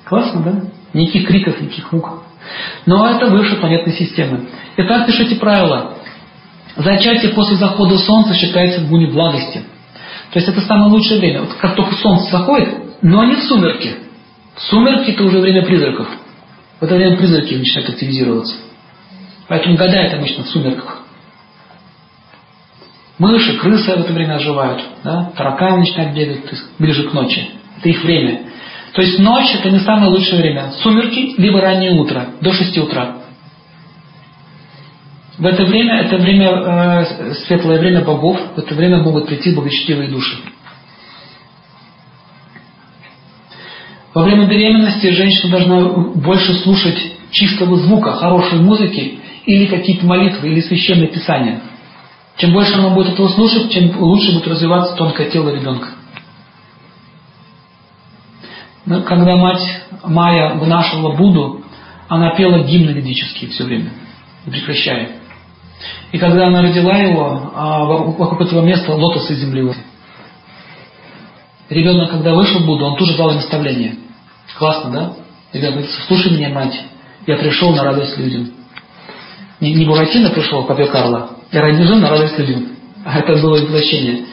Классно, да? Никаких криков, никаких мук. Но это выше планетной системы. Итак, пишите правила. Зачатие после захода Солнца считается в гуне благости. То есть это самое лучшее время. Вот как только Солнце заходит, но не в сумерки. Сумерки – это уже время призраков. В это время призраки начинают активизироваться. Поэтому гадает обычно в сумерках. Мыши, крысы в это время оживают. Да? Тараканы начинают бегать ближе к ночи. Это их время. То есть ночь – это не самое лучшее время. Сумерки, либо раннее утро, до 6 утра. В это время, это время, э, светлое время богов, в это время могут прийти благочестивые души. Во время беременности женщина должна больше слушать чистого звука, хорошей музыки или какие-то молитвы, или священное писание. Чем больше она будет этого слушать, тем лучше будет развиваться тонкое тело ребенка. Когда мать Майя вынашивала Будду, она пела гимны ведические все время, не прекращая. И когда она родила его, а, вокруг этого места лотосы земли. Ребенок, когда вышел Будду, он тоже дал наставление. Классно, да? Ребята, говорит, слушай меня, мать, я пришел на радость людям. Не, не Буратино пришел, Папе Карло, я родился на радость людям. А это было воплощение.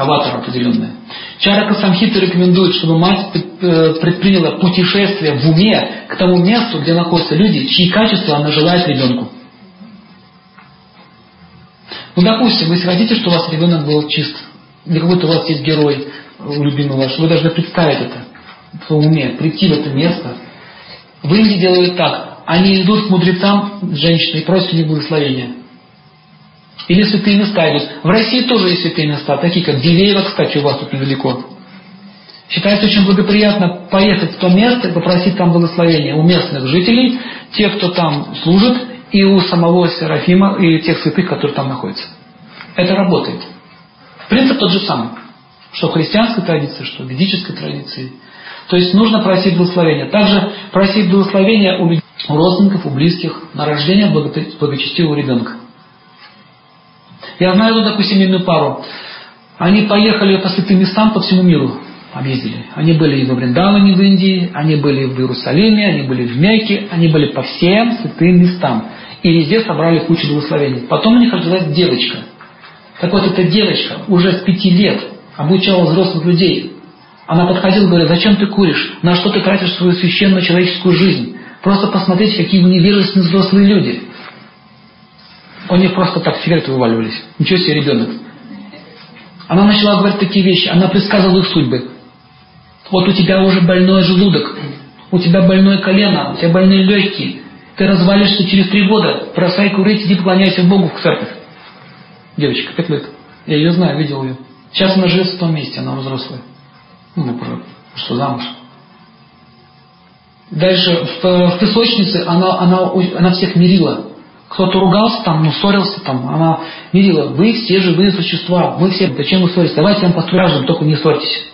Аватар определенное. Чарака Самхита рекомендует, чтобы мать э, предприняла путешествие в уме к тому месту, где находятся люди, чьи качества она желает ребенку. Ну, допустим, если хотите, чтобы у вас ребенок был чист, или какой-то у вас есть герой любимый ваш, вы должны представить это в уме, прийти в это место. В Индии делают так. Они идут к мудрецам, женщины, и просят у них благословения. Или святые места идут. В России тоже есть святые места, такие как Дивеево, кстати, у вас тут недалеко. Считается очень благоприятно поехать в то место и попросить там благословения у местных жителей, тех, кто там служит, и у самого Серафима, и тех святых, которые там находятся. Это работает. Принцип тот же самый. Что в христианской традиции, что в ведической традиции. То есть нужно просить благословения. Также просить благословения у, родственников, у близких на рождение благочестивого ребенка. Я знаю одну такую семейную пару. Они поехали по святым местам по всему миру, объездили. Они были и в Вриндаване в Индии, они были в Иерусалиме, они были в Мекке, они были по всем святым местам. И везде собрали кучу благословений. Потом у них родилась девочка. Так вот, эта девочка уже с пяти лет обучала взрослых людей. Она подходила и говорила, зачем ты куришь? На что ты тратишь свою священную человеческую жизнь? Просто посмотрите, какие вы невежественные взрослые люди. У них просто так сигареты вываливались. Ничего себе ребенок. Она начала говорить такие вещи. Она предсказывала их судьбы. Вот у тебя уже больной желудок, у тебя больное колено, у тебя больные легкие. Ты развалишься через три года. Бросай курить, иди поклоняйся Богу в церковь. Девочка, пять лет. Я ее знаю, видел ее. Сейчас она живет в том месте, она взрослая. Ну, уже, что замуж. Дальше в, в песочнице она, она, она всех мирила. Кто-то ругался там, ну, ссорился там, она мирила. Вы все живые существа, вы все, зачем вы ссоритесь? Давайте я вам построю только не ссорьтесь.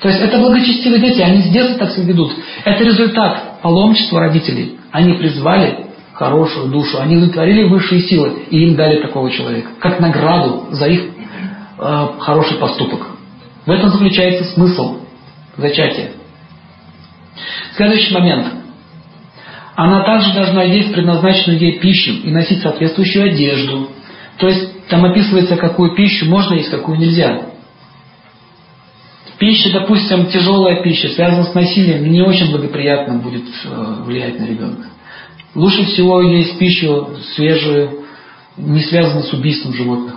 То есть это благочестивые дети, они с детства так себя ведут. Это результат паломничества родителей. Они призвали хорошую душу, они удовлетворили высшие силы и им дали такого человека, как награду за их э, хороший поступок. В этом заключается смысл зачатия. Следующий момент. Она также должна есть предназначенную ей пищу и носить соответствующую одежду. То есть там описывается, какую пищу можно есть, какую нельзя. Пища, допустим, тяжелая пища, связанная с насилием, не очень благоприятно будет э, влиять на ребенка. Лучше всего есть пищу свежую, не связанную с убийством животных.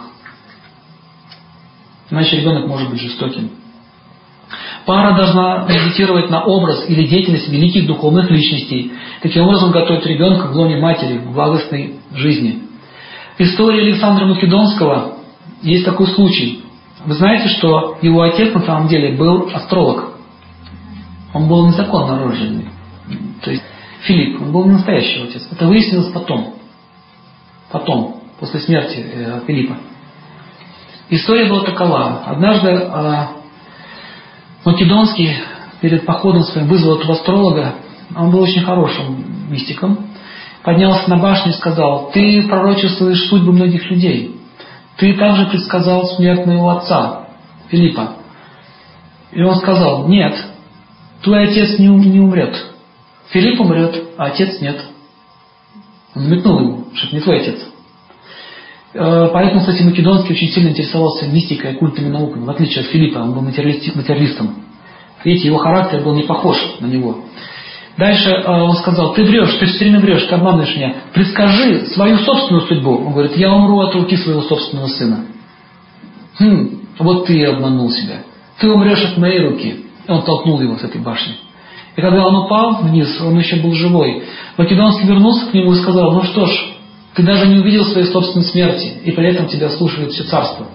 Иначе ребенок может быть жестоким. Пара должна медитировать на образ или деятельность великих духовных личностей. Таким образом готовить ребенка в лоне матери, в благостной жизни. В истории Александра Македонского есть такой случай. Вы знаете, что его отец на самом деле был астролог. Он был незаконно рожденный. То есть Филипп, он был не настоящий отец. Это выяснилось потом. Потом, после смерти э, Филиппа. История была такова. Однажды э, Македонский перед походом своим вызвал этого астролога. Он был очень хорошим мистиком. Поднялся на башню и сказал, ты пророчествуешь судьбы многих людей. Ты также предсказал смерть моего отца, Филиппа. И он сказал, нет, твой отец не, не умрет. Филипп умрет, а отец нет. Он намекнул ему, что это не твой отец. Э, поэтому, кстати, Македонский очень сильно интересовался мистикой и науками, в отличие от Филиппа, он был материалистом. Видите, его характер был не похож на него. Дальше э, он сказал, ты врешь, ты все время врешь, ты обманываешь меня. Предскажи свою собственную судьбу. Он говорит, я умру от руки своего собственного сына. Хм, вот ты и обманул себя. Ты умрешь от моей руки. И он толкнул его с этой башни. И когда он упал вниз, он еще был живой. Македонский вернулся к нему и сказал, ну что ж, ты даже не увидел своей собственной смерти, и при этом тебя слушает все царство.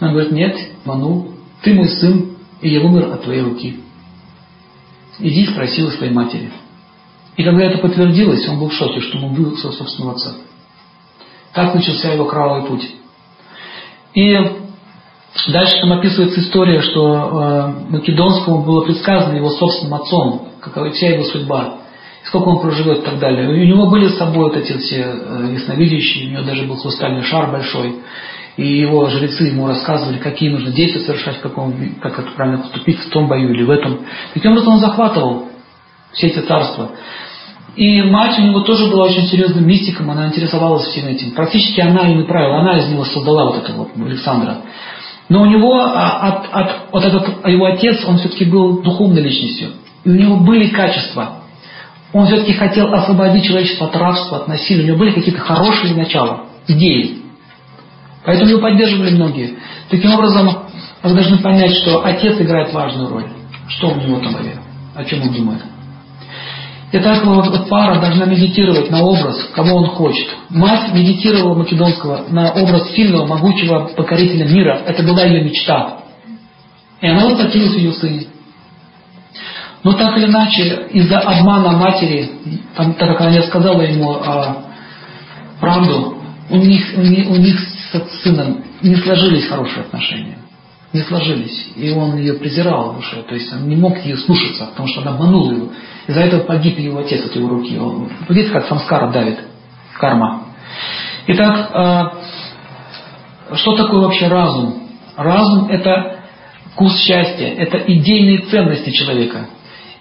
Он говорит, нет, Ману, ты мой сын, и я умер от твоей руки. Иди спроси у своей матери. И когда это подтвердилось, он был в шоке, что он убил своего собственного отца. Так начался его кровавый путь. И дальше там описывается история, что э, Македонскому было предсказано его собственным отцом, какова вся его судьба сколько он проживет и так далее. У него были с собой вот эти все э, ясновидящие, у него даже был хрустальный шар большой, и его жрецы ему рассказывали, какие нужно действия совершать, в каком, как это правильно поступить в том бою или в этом. Таким образом он захватывал все эти царства. И мать у него тоже была очень серьезным мистиком, она интересовалась всем этим. Практически она им и правила, она из него создала вот этого Александра. Но у него, а, от, от, вот этот его отец, он все-таки был духовной личностью. И у него были качества, он все-таки хотел освободить человечество от рабства, от насилия. У него были какие-то хорошие начала, идеи. Поэтому его поддерживали многие. Таким образом, вы должны понять, что отец играет важную роль. Что у него там говорит, о чем он думает. Итак, вот пара должна медитировать на образ, кого он хочет. Мать медитировала Македонского на образ сильного, могучего покорителя мира. Это была ее мечта. И она воплотилась в ее сыне. Но так или иначе, из-за обмана матери, там, так как она сказала ему а, правду, у них, у, у них с сыном не сложились хорошие отношения. Не сложились. И он ее презирал в душе. То есть он не мог ее слушаться, потому что она обманула его. Из-за этого погиб его отец от его руки. Он, видите, как самскара давит, карма. Итак, а, что такое вообще разум? Разум – это вкус счастья, это идейные ценности человека.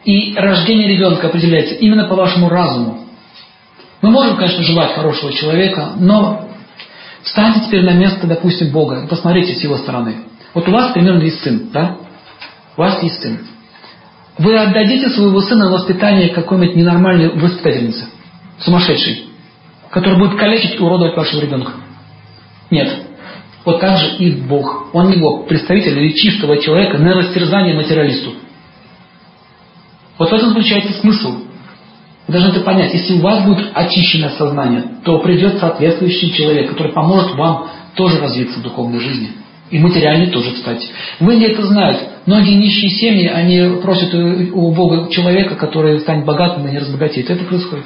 И рождение ребенка определяется именно по вашему разуму. Мы можем, конечно, желать хорошего человека, но встаньте теперь на место, допустим, Бога и посмотрите с его стороны. Вот у вас примерно есть сын, да? У вас есть сын. Вы отдадите своего сына на воспитание какой-нибудь ненормальной воспитательнице, сумасшедшей, которая будет калечить и уродовать вашего ребенка? Нет. Вот так же и Бог. Он Бог, представитель или чистого человека на растерзание материалисту. Вот в этом заключается смысл. Вы должны это понять. Если у вас будет очищенное сознание, то придет соответствующий человек, который поможет вам тоже развиться в духовной жизни. И материальной тоже, кстати. В Индии это знают. Многие нищие семьи, они просят у Бога человека, который станет богатым и не разбогатеет. Это происходит.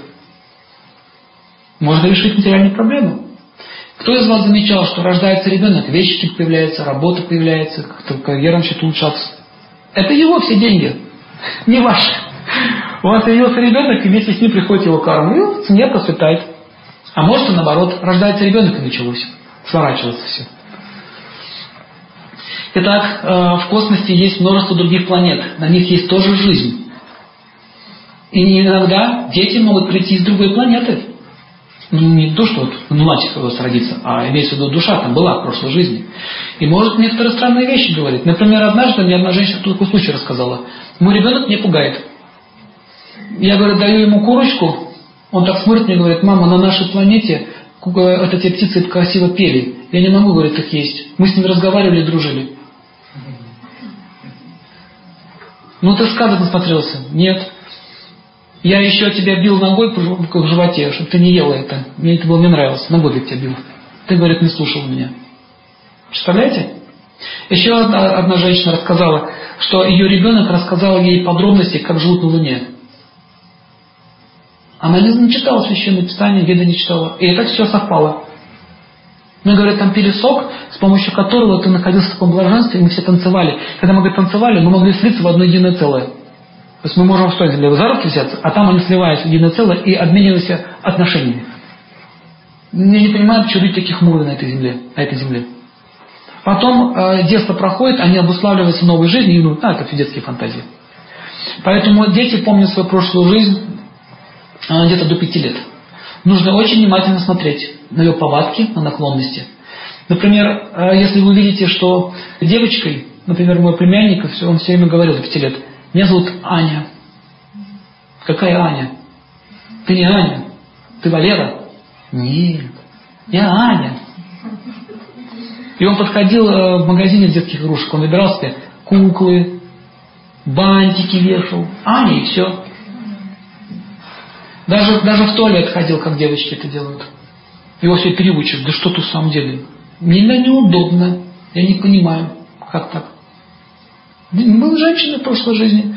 Можно решить материальную проблему. Кто из вас замечал, что рождается ребенок, вещи появляются, работа появляется, как-то карьера начинает улучшаться? Это его все деньги, не ваши. У вас появился ребенок, и вместе с ним приходит его карма, и он в процветает. А может и наоборот, рождается ребенок и началось. Сворачивается все. Итак, э, в космосе есть множество других планет. На них есть тоже жизнь. И иногда дети могут прийти из другой планеты. Ну, не то, что вот лунатик родится, а имеется в виду душа там была в прошлой жизни. И может некоторые странные вещи говорить. Например, однажды мне одна женщина такой случай рассказала. Мой ребенок мне пугает. Я, говорю, даю ему курочку, он так смотрит мне и говорит, мама, на нашей планете это те птицы красиво пели. Я не могу, говорит, их есть. Мы с ними разговаривали дружили. Ну ты сказок насмотрелся? Нет. Я еще тебя бил ногой в животе, чтобы ты не ела это. Мне это было не нравилось. Ногой я тебя бил. Ты, говорит, не слушал меня. Представляете? Еще одна, одна женщина рассказала, что ее ребенок рассказал ей подробности, как живут на Луне. Она не читала священное писание, Веда не читала. И это все совпало. Мы, говорят, там пили сок, с помощью которого ты находился в таком блаженстве, и мы все танцевали. Когда мы говорит, танцевали, мы могли слиться в одно единое целое. То есть мы можем что сделать? За руки взяться, а там они сливаются в единое целое и обмениваются отношениями. Я не понимаю, почему люди таких хмурые на этой земле. На этой земле. Потом э, детство проходит, они обуславливаются новой жизнью, и, ну, а, это детские фантазии. Поэтому дети помнят свою прошлую жизнь э, где-то до пяти лет. Нужно очень внимательно смотреть на ее повадки, на наклонности. Например, э, если вы видите, что девочкой, например, мой племянник, он все время говорил до пяти лет, меня зовут Аня. Какая Аня? Ты не Аня. Ты Валера? Нет. Я Аня. И он подходил э, в магазине детских игрушек, он выбирал себе куклы, бантики вешал, Аня и все. Даже, даже в туалет ходил, как девочки это делают. Его все переучат. Да что тут в самом деле? Мне неудобно. Я не понимаю, как так. Был женщиной в прошлой жизни.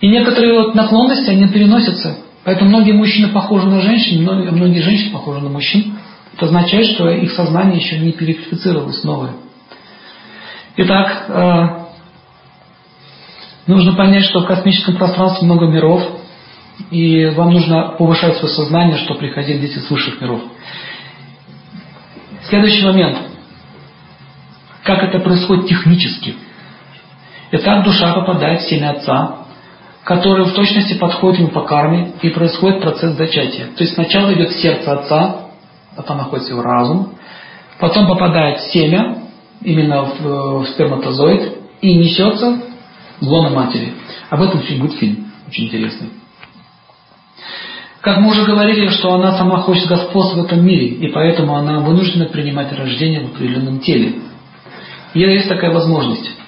И некоторые вот наклонности, они переносятся. Поэтому многие мужчины похожи на женщин, многие, многие женщины похожи на мужчин. Это означает, что их сознание еще не переквалифицировалось новое. Итак, э, нужно понять, что в космическом пространстве много миров, и вам нужно повышать свое сознание, чтобы приходили дети с высших миров. Следующий момент. Как это происходит технически? Итак, душа попадает в семя отца, который в точности подходит ему по карме, и происходит процесс зачатия. То есть сначала идет сердце отца, потом находится его разум, потом попадает семя, именно в, в сперматозоид, и несется в лоно матери. Об этом все будет фильм, очень интересный. Как мы уже говорили, что она сама хочет господства в этом мире, и поэтому она вынуждена принимать рождение в определенном теле. Ей есть такая возможность.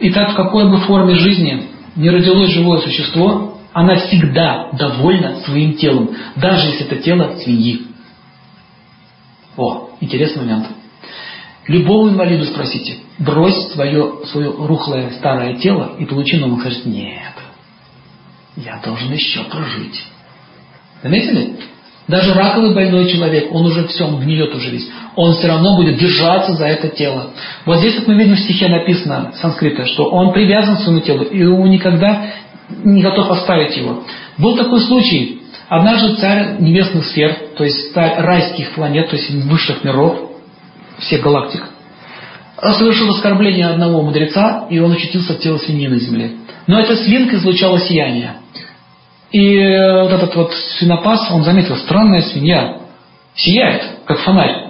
Итак, в какой бы форме жизни не родилось живое существо, она всегда довольна своим телом, даже если это тело свиньи. О, интересный момент. Любого инвалиду спросите, брось свое, свое рухлое старое тело и получи новое. Он скажет, нет, я должен еще прожить. Заметили? Даже раковый больной человек, он уже все, он гниет уже весь. Он все равно будет держаться за это тело. Вот здесь вот мы видим в стихе написано санскрита, что он привязан к своему телу, и он никогда не готов оставить его. Был такой случай. Однажды царь небесных сфер, то есть царь райских планет, то есть высших миров, всех галактик, совершил оскорбление одного мудреца, и он очутился в тело свиньи на земле. Но эта свинка излучала сияние. И э, вот этот вот свинопас, он заметил, странная свинья сияет, как фонарь.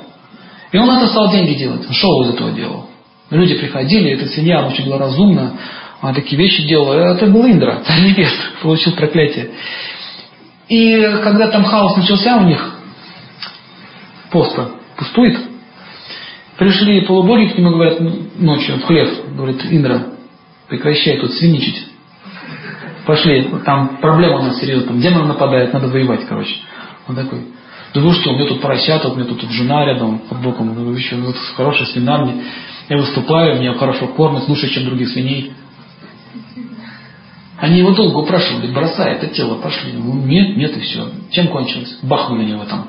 И он это стал деньги делать, он шоу из этого делал. Люди приходили, эта свинья очень была разумна, она такие вещи делала. Это был Индра, царь небес, получил проклятие. И когда там хаос начался у них, поста пустует, пришли полубоги к нему, говорят, ночью в хлев, говорит, Индра, прекращай тут свиничать. Пошли, там проблема у нас серьезная, там демон нападает, надо воевать, короче. Он такой, да вы что, у меня тут поросята, у меня тут жена рядом под боком, ну, еще ну, хорошая свина мне. Я выступаю, меня хорошо кормят, лучше, чем других свиней. Они его долго упрашивали, бросай это тело, пошли. Ну, нет, нет, и все. Чем кончилось? Бахнули него там.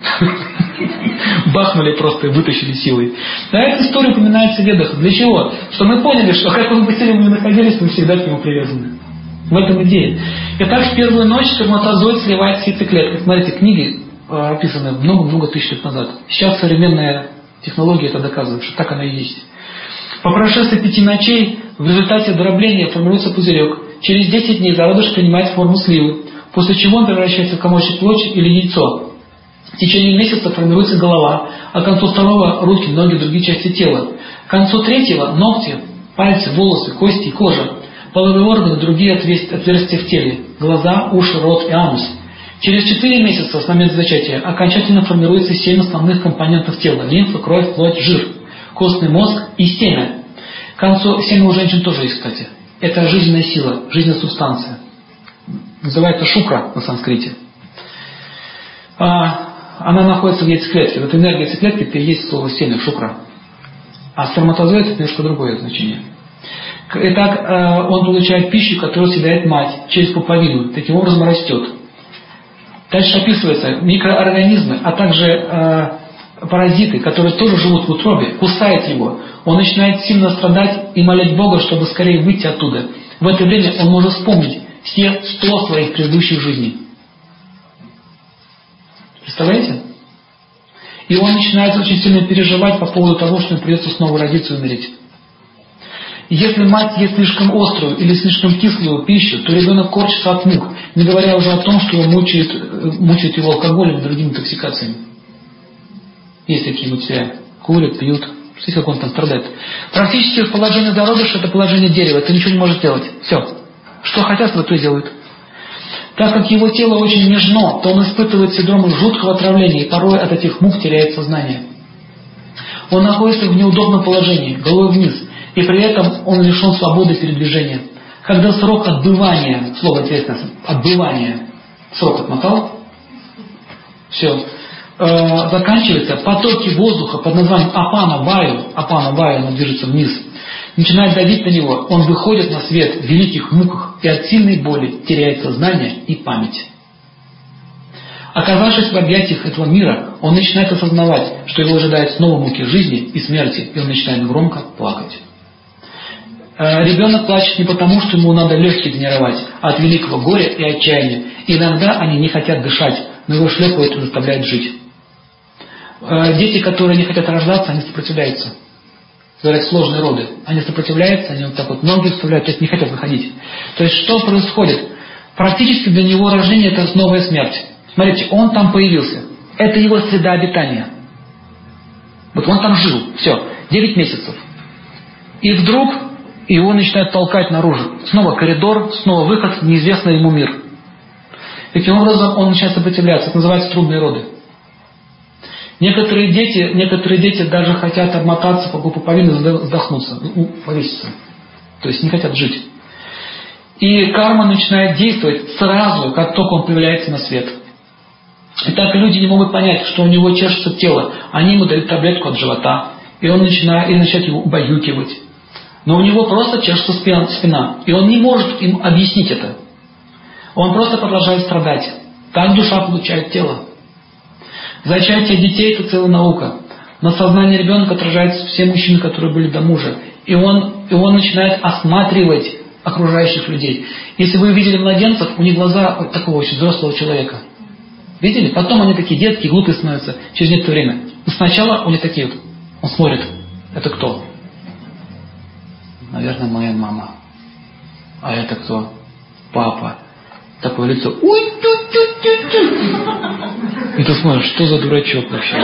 Бахнули просто и вытащили силой. А эта история упоминается в ведах. Для чего? Что мы поняли, что как бы мы находились, мы всегда к нему привязаны. В этом идея. Итак, в первую ночь сперматозоид сливает с яйцеклеткой. Смотрите, книги э, описаны много-много тысяч лет назад. Сейчас современная технология это доказывает, что так оно и есть. По прошествии пяти ночей в результате дробления формируется пузырек. Через 10 дней зародыш принимает форму сливы, после чего он превращается в комочек плоти или яйцо. В течение месяца формируется голова, а к концу второго – руки, ноги, другие части тела. К концу третьего – ногти, пальцы, волосы, кости и кожа. Половые органы, другие отверстия в теле – глаза, уши, рот и анус. Через 4 месяца с момента зачатия окончательно формируется 7 основных компонентов тела – лимфа, кровь, плоть, жир, костный мозг и семя. К концу семя у женщин тоже есть, кстати. Это жизненная сила, жизненная субстанция. Называется шукра на санскрите. А, она находится в яйцеклетке. Вот энергия яйцеклетки это и есть слово семя, шукра. А сперматозоид это немножко другое значение. Итак, э, он получает пищу, которую съедает мать через пуповину. Таким образом растет. Дальше описывается микроорганизмы, а также э, паразиты, которые тоже живут в утробе, кусает его. Он начинает сильно страдать и молить Бога, чтобы скорее выйти оттуда. В это время он может вспомнить все сто своих предыдущих жизней. Представляете? И он начинает очень сильно переживать по поводу того, что ему придется снова родиться и умереть. Если мать ест слишком острую или слишком кислую пищу, то ребенок корчится от мук, не говоря уже о том, что его мучает, э, мучает его алкоголем и другими токсикациями. Есть такие материалы. Курят, пьют. Смотрите, как он там страдает. Практически положение зародыша – это положение дерева. Ты ничего не можешь делать. Все. Что хотят, то и делают. Так как его тело очень нежно, то он испытывает синдром жуткого отравления и порой от этих мук теряет сознание. Он находится в неудобном положении, головой вниз, и при этом он лишен свободы передвижения. Когда срок отбывания, слово интересное, отбывания, срок отмотал, все, э, заканчивается, потоки воздуха под названием апана ваю, апана ваю, она движется вниз, начинает давить на него, он выходит на свет в великих муках и от сильной боли теряет сознание и память. Оказавшись в объятиях этого мира, он начинает осознавать, что его ожидают снова муки жизни и смерти, и он начинает громко плакать. Э, ребенок плачет не потому, что ему надо легкие тренировать, а от великого горя и отчаяния. иногда они не хотят дышать, но его шлепают и заставляют жить. Э, дети, которые не хотят рождаться, они сопротивляются. Говорят, сложные роды. Они сопротивляются, они вот так вот ноги вставляют, то есть не хотят выходить. То есть что происходит? Практически для него рождение это новая смерть. Смотрите, он там появился. Это его среда обитания. Вот он там жил. Все. 9 месяцев. И вдруг его начинают толкать наружу. Снова коридор, снова выход неизвестный ему мир. Таким образом, он начинает сопротивляться. Это называется трудные роды. Некоторые дети, некоторые дети даже хотят обмотаться по пуповину и задохнуться, ну, повеситься. То есть не хотят жить. И карма начинает действовать сразу, как только он появляется на свет. И так люди не могут понять, что у него чешется тело. Они ему дают таблетку от живота, и он начинает, и начинает его убаюкивать. Но у него просто чешется спина, и он не может им объяснить это. Он просто продолжает страдать. Так душа получает тело. Зачатие детей – это целая наука. На сознание ребенка отражаются все мужчины, которые были до мужа. И он, и он начинает осматривать окружающих людей. Если вы видели младенцев, у них глаза такого очень взрослого человека. Видели? Потом они такие детские, глупые становятся через некоторое время. Но сначала у них такие вот. Он смотрит. Это кто? Наверное, моя мама. А это кто? Папа. Такое лицо. Ой, тю тю тю тю И ты смотришь, что за дурачок вообще?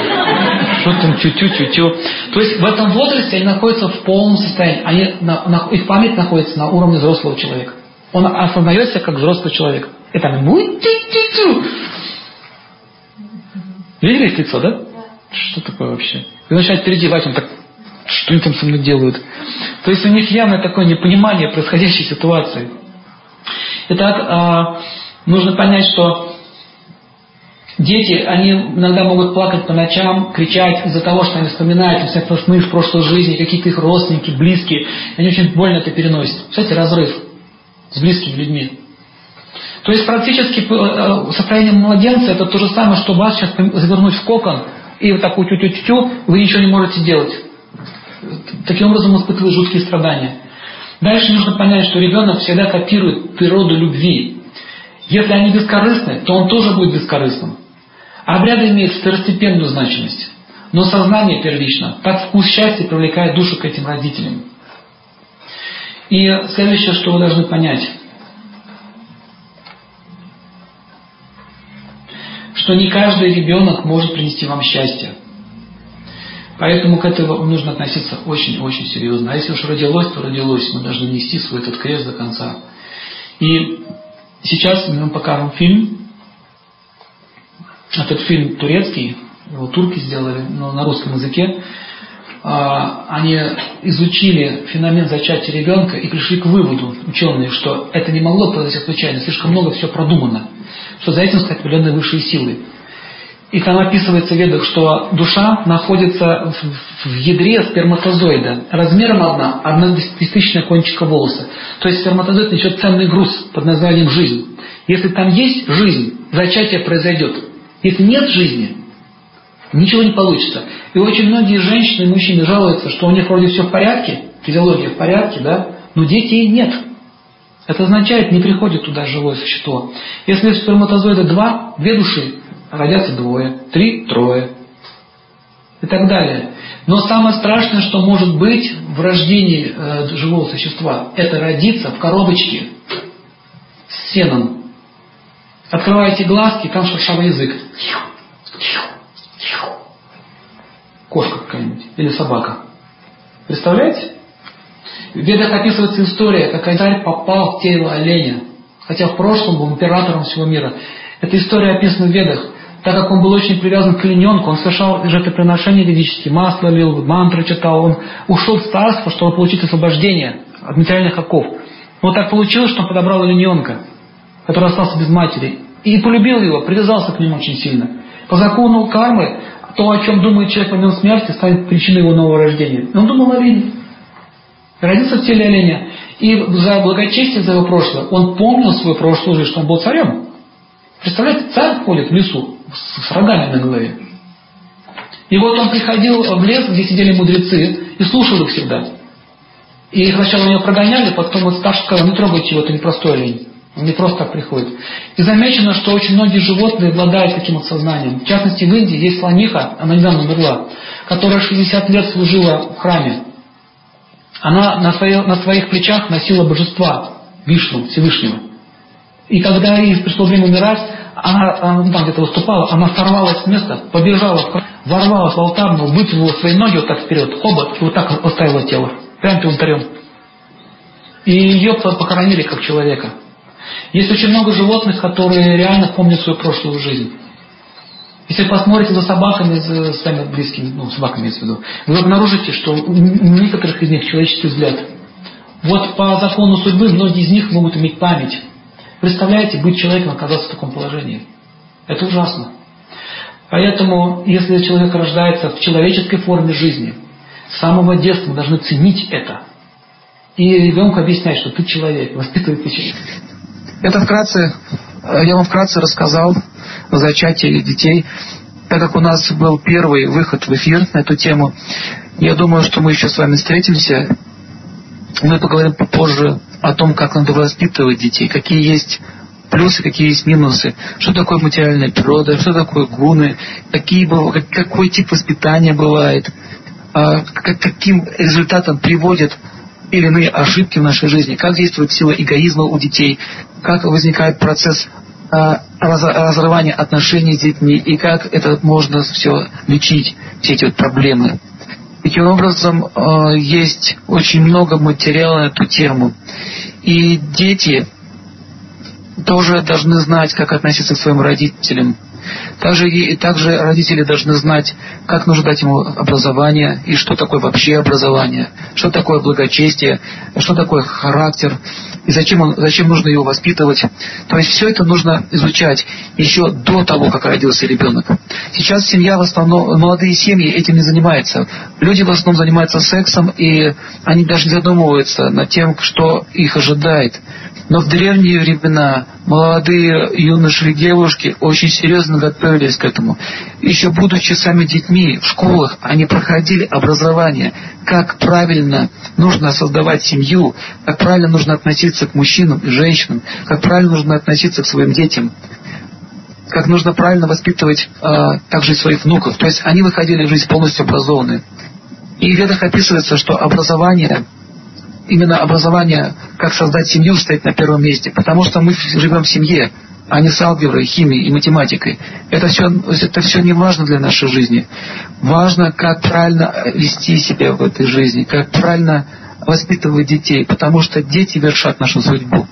Что там тю-тю-тю-тю? То есть в этом возрасте они находятся в полном состоянии. Они, на, на, их память находится на уровне взрослого человека. Он осознается как взрослый человек. И там ему тю-тю-тю. Видели их лицо, да? Что такое вообще? И начинает переодевать, он так, что они там со мной делают? То есть у них явно такое непонимание происходящей ситуации. Итак, э, нужно понять, что дети, они иногда могут плакать по ночам, кричать из-за того, что они вспоминают всякие сны из прошлой жизни, какие-то их родственники, близкие. Они очень больно это переносят. Кстати, разрыв с близкими людьми. То есть практически э, состояние младенца это то же самое, что вас сейчас завернуть в кокон и вот так тю тю тю тю вы ничего не можете делать. Таким образом он испытывает жуткие страдания. Дальше нужно понять, что ребенок всегда копирует природу любви. Если они бескорыстны, то он тоже будет бескорыстным. Обряды имеют второстепенную значимость. Но сознание первично. Так вкус счастья привлекает душу к этим родителям. И следующее, что вы должны понять. Что не каждый ребенок может принести вам счастье. Поэтому к этому нужно относиться очень-очень серьезно. А если уж родилось, то родилось. Мы должны нести свой этот крест до конца. И сейчас мы вам покажем фильм. Этот фильм турецкий, его турки сделали, но на русском языке. А, они изучили феномен зачатия ребенка и пришли к выводу, ученые, что это не могло произойти случайно, слишком много все продумано, что за этим стоят определенные высшие силы. И там описывается в ведах, что душа находится в, ядре сперматозоида, размером одна, одна десятитысячная кончика волоса. То есть сперматозоид несет ценный груз под названием жизнь. Если там есть жизнь, зачатие произойдет. Если нет жизни, ничего не получится. И очень многие женщины и мужчины жалуются, что у них вроде все в порядке, физиология в порядке, да, но детей нет. Это означает, не приходит туда живое существо. Если сперматозоида два, две души, родятся двое, три, трое и так далее. Но самое страшное, что может быть в рождении э, живого существа, это родиться в коробочке с сеном. Открываете глазки, там шершавый язык. Кошка какая-нибудь или собака. Представляете? В ведах описывается история, как царь попал в тело оленя, хотя в прошлом был императором всего мира. Эта история описана в ведах так как он был очень привязан к олененку, он совершал жертвоприношения ведические, масло лил, мантры читал, он ушел в царство, чтобы получить освобождение от материальных оков. Вот так получилось, что он подобрал олененка, который остался без матери, и полюбил его, привязался к нему очень сильно. По закону кармы, то, о чем думает человек в момент смерти, станет причиной его нового рождения. Он думал о олене. Родился в теле оленя. И за благочестие, за его прошлое, он помнил свою прошлую жизнь, что он был царем. Представляете, царь ходит в лесу, с рогами на голове. И вот он приходил в лес, где сидели мудрецы, и слушал их всегда. И их сначала у него прогоняли, потом вот старший сказал, не трогайте его, это непростой олень. Он не просто так приходит. И замечено, что очень многие животные обладают таким вот сознанием. В частности, в Индии есть слониха, она недавно умерла, которая 60 лет служила в храме. Она на, своих, на своих плечах носила божества, Вишну, Всевышнего. И когда ей пришло время умирать, она, она где-то выступала, она сорвалась с места, побежала, ворвалась в алтарную, вытянула свои ноги вот так вперед, хобот, и вот так оставила тело, прямо перед алтарем. И ее похоронили как человека. Есть очень много животных, которые реально помнят свою прошлую жизнь. Если посмотрите за собаками, за своими близкими, ну, собаками имеется в виду, вы обнаружите, что у некоторых из них человеческий взгляд. Вот по закону судьбы многие из них могут иметь память. Представляете, быть человеком, оказаться в таком положении. Это ужасно. Поэтому, если человек рождается в человеческой форме жизни, с самого детства мы должны ценить это. И ребенку объяснять, что ты человек, воспитывать ты человек. Это вкратце, я вам вкратце рассказал о зачатии детей. Так как у нас был первый выход в эфир на эту тему, я думаю, что мы еще с вами встретимся. Мы поговорим попозже о том, как надо воспитывать детей, какие есть плюсы, какие есть минусы, что такое материальная природа, что такое гуны, какие, какой тип воспитания бывает, а, каким результатом приводит или иные ошибки в нашей жизни, как действует сила эгоизма у детей, как возникает процесс а, разрывания отношений с детьми и как это можно все лечить, все эти вот проблемы. Таким образом, а, есть очень много материала на эту тему. И дети тоже должны знать, как относиться к своим родителям, также, и, также родители должны знать, как нужно дать ему образование, и что такое вообще образование, что такое благочестие, что такое характер, и зачем, он, зачем нужно его воспитывать. То есть все это нужно изучать еще до того, как родился ребенок. Сейчас семья в основном, молодые семьи этим не занимаются. Люди в основном занимаются сексом, и они даже не задумываются над тем, что их ожидает. Но в древние времена молодые юноши и девушки очень серьезно готовились к этому. Еще будучи сами детьми в школах, они проходили образование, как правильно нужно создавать семью, как правильно нужно относиться к мужчинам и женщинам, как правильно нужно относиться к своим детям как нужно правильно воспитывать э, также своих внуков. То есть они выходили в жизнь полностью образованные. И в ведах описывается, что образование именно образование, как создать семью, стоит на первом месте. Потому что мы живем в семье, а не с алгеброй, химией и математикой. Это все, это все не важно для нашей жизни. Важно, как правильно вести себя в этой жизни, как правильно воспитывать детей, потому что дети вершат нашу судьбу.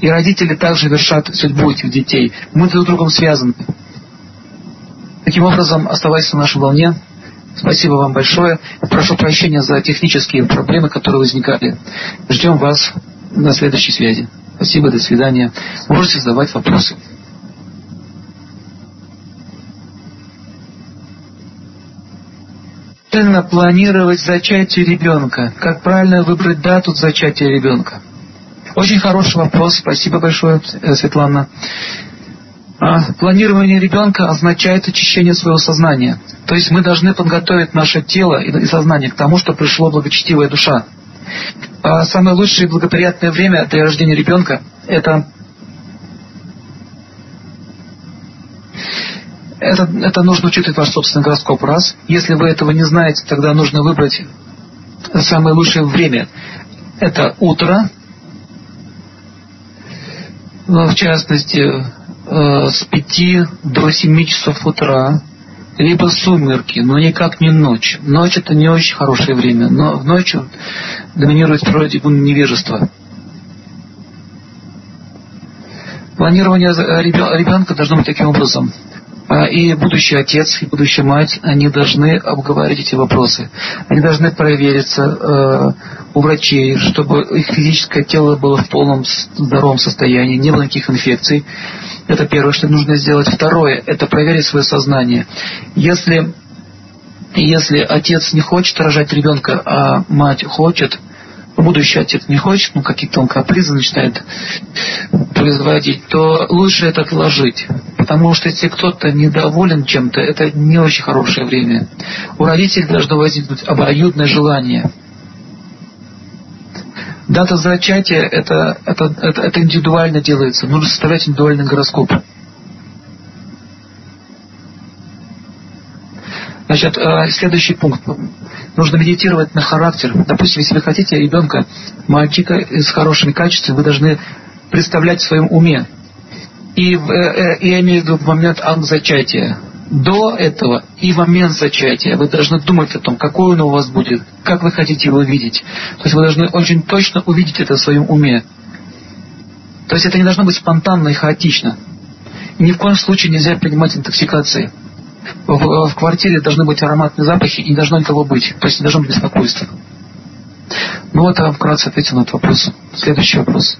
И родители также вершат судьбу этих детей. Мы друг с другом связаны. Таким образом, оставайся на нашей волне. Спасибо вам большое. Прошу прощения за технические проблемы, которые возникали. Ждем вас на следующей связи. Спасибо, до свидания. Можете задавать вопросы. Правильно планировать зачатие ребенка. Как правильно выбрать дату зачатия ребенка? Очень хороший вопрос. Спасибо большое, Светлана. А планирование ребенка означает очищение своего сознания. То есть мы должны подготовить наше тело и сознание к тому, что пришло благочестивая душа. А самое лучшее и благоприятное время для рождения ребенка – это Это, это нужно учитывать ваш собственный гороскоп раз. Если вы этого не знаете, тогда нужно выбрать самое лучшее время. Это утро, в частности, э, с 5 до 7 часов утра, либо сумерки, но никак не ночь. Ночь это не очень хорошее время, но в ночь доминирует вроде бы невежество. Планирование ребенка должно быть таким образом. А, и будущий отец, и будущая мать, они должны обговаривать эти вопросы. Они должны провериться э, у врачей, чтобы их физическое тело было в полном здоровом состоянии, не было никаких инфекций. Это первое, что нужно сделать. Второе, это проверить свое сознание. Если, если отец не хочет рожать ребенка, а мать хочет, будущий отец не хочет, ну какие-то он капризы начинает производить, то лучше это отложить. Потому что если кто-то недоволен чем-то, это не очень хорошее время. У родителей должно возникнуть обоюдное желание. Дата зачатия это, это, это, это индивидуально делается. Нужно составлять индивидуальный гороскоп. Значит, э, следующий пункт. Нужно медитировать на характер. Допустим, если вы хотите ребенка, мальчика с хорошими качествами, вы должны представлять в своем уме. И э, э, я имею в виду момент акт зачатия. До этого и в момент зачатия вы должны думать о том, какой он у вас будет, как вы хотите его видеть. То есть вы должны очень точно увидеть это в своем уме. То есть это не должно быть спонтанно и хаотично. И ни в коем случае нельзя принимать интоксикации. В, в квартире должны быть ароматные запахи и не должно никого быть. То есть не должно быть беспокойства. Ну вот я вкратце ответил на этот вопрос. Следующий вопрос.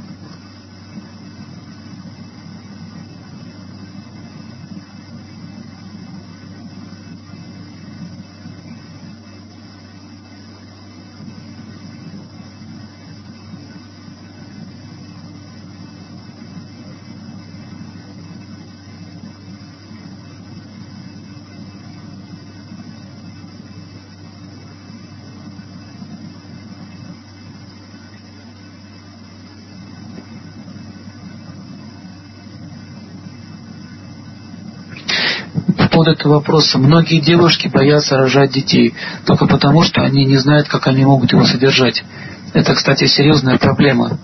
Этого вопроса. Многие девушки боятся рожать детей только потому, что они не знают, как они могут его содержать. Это, кстати, серьезная проблема.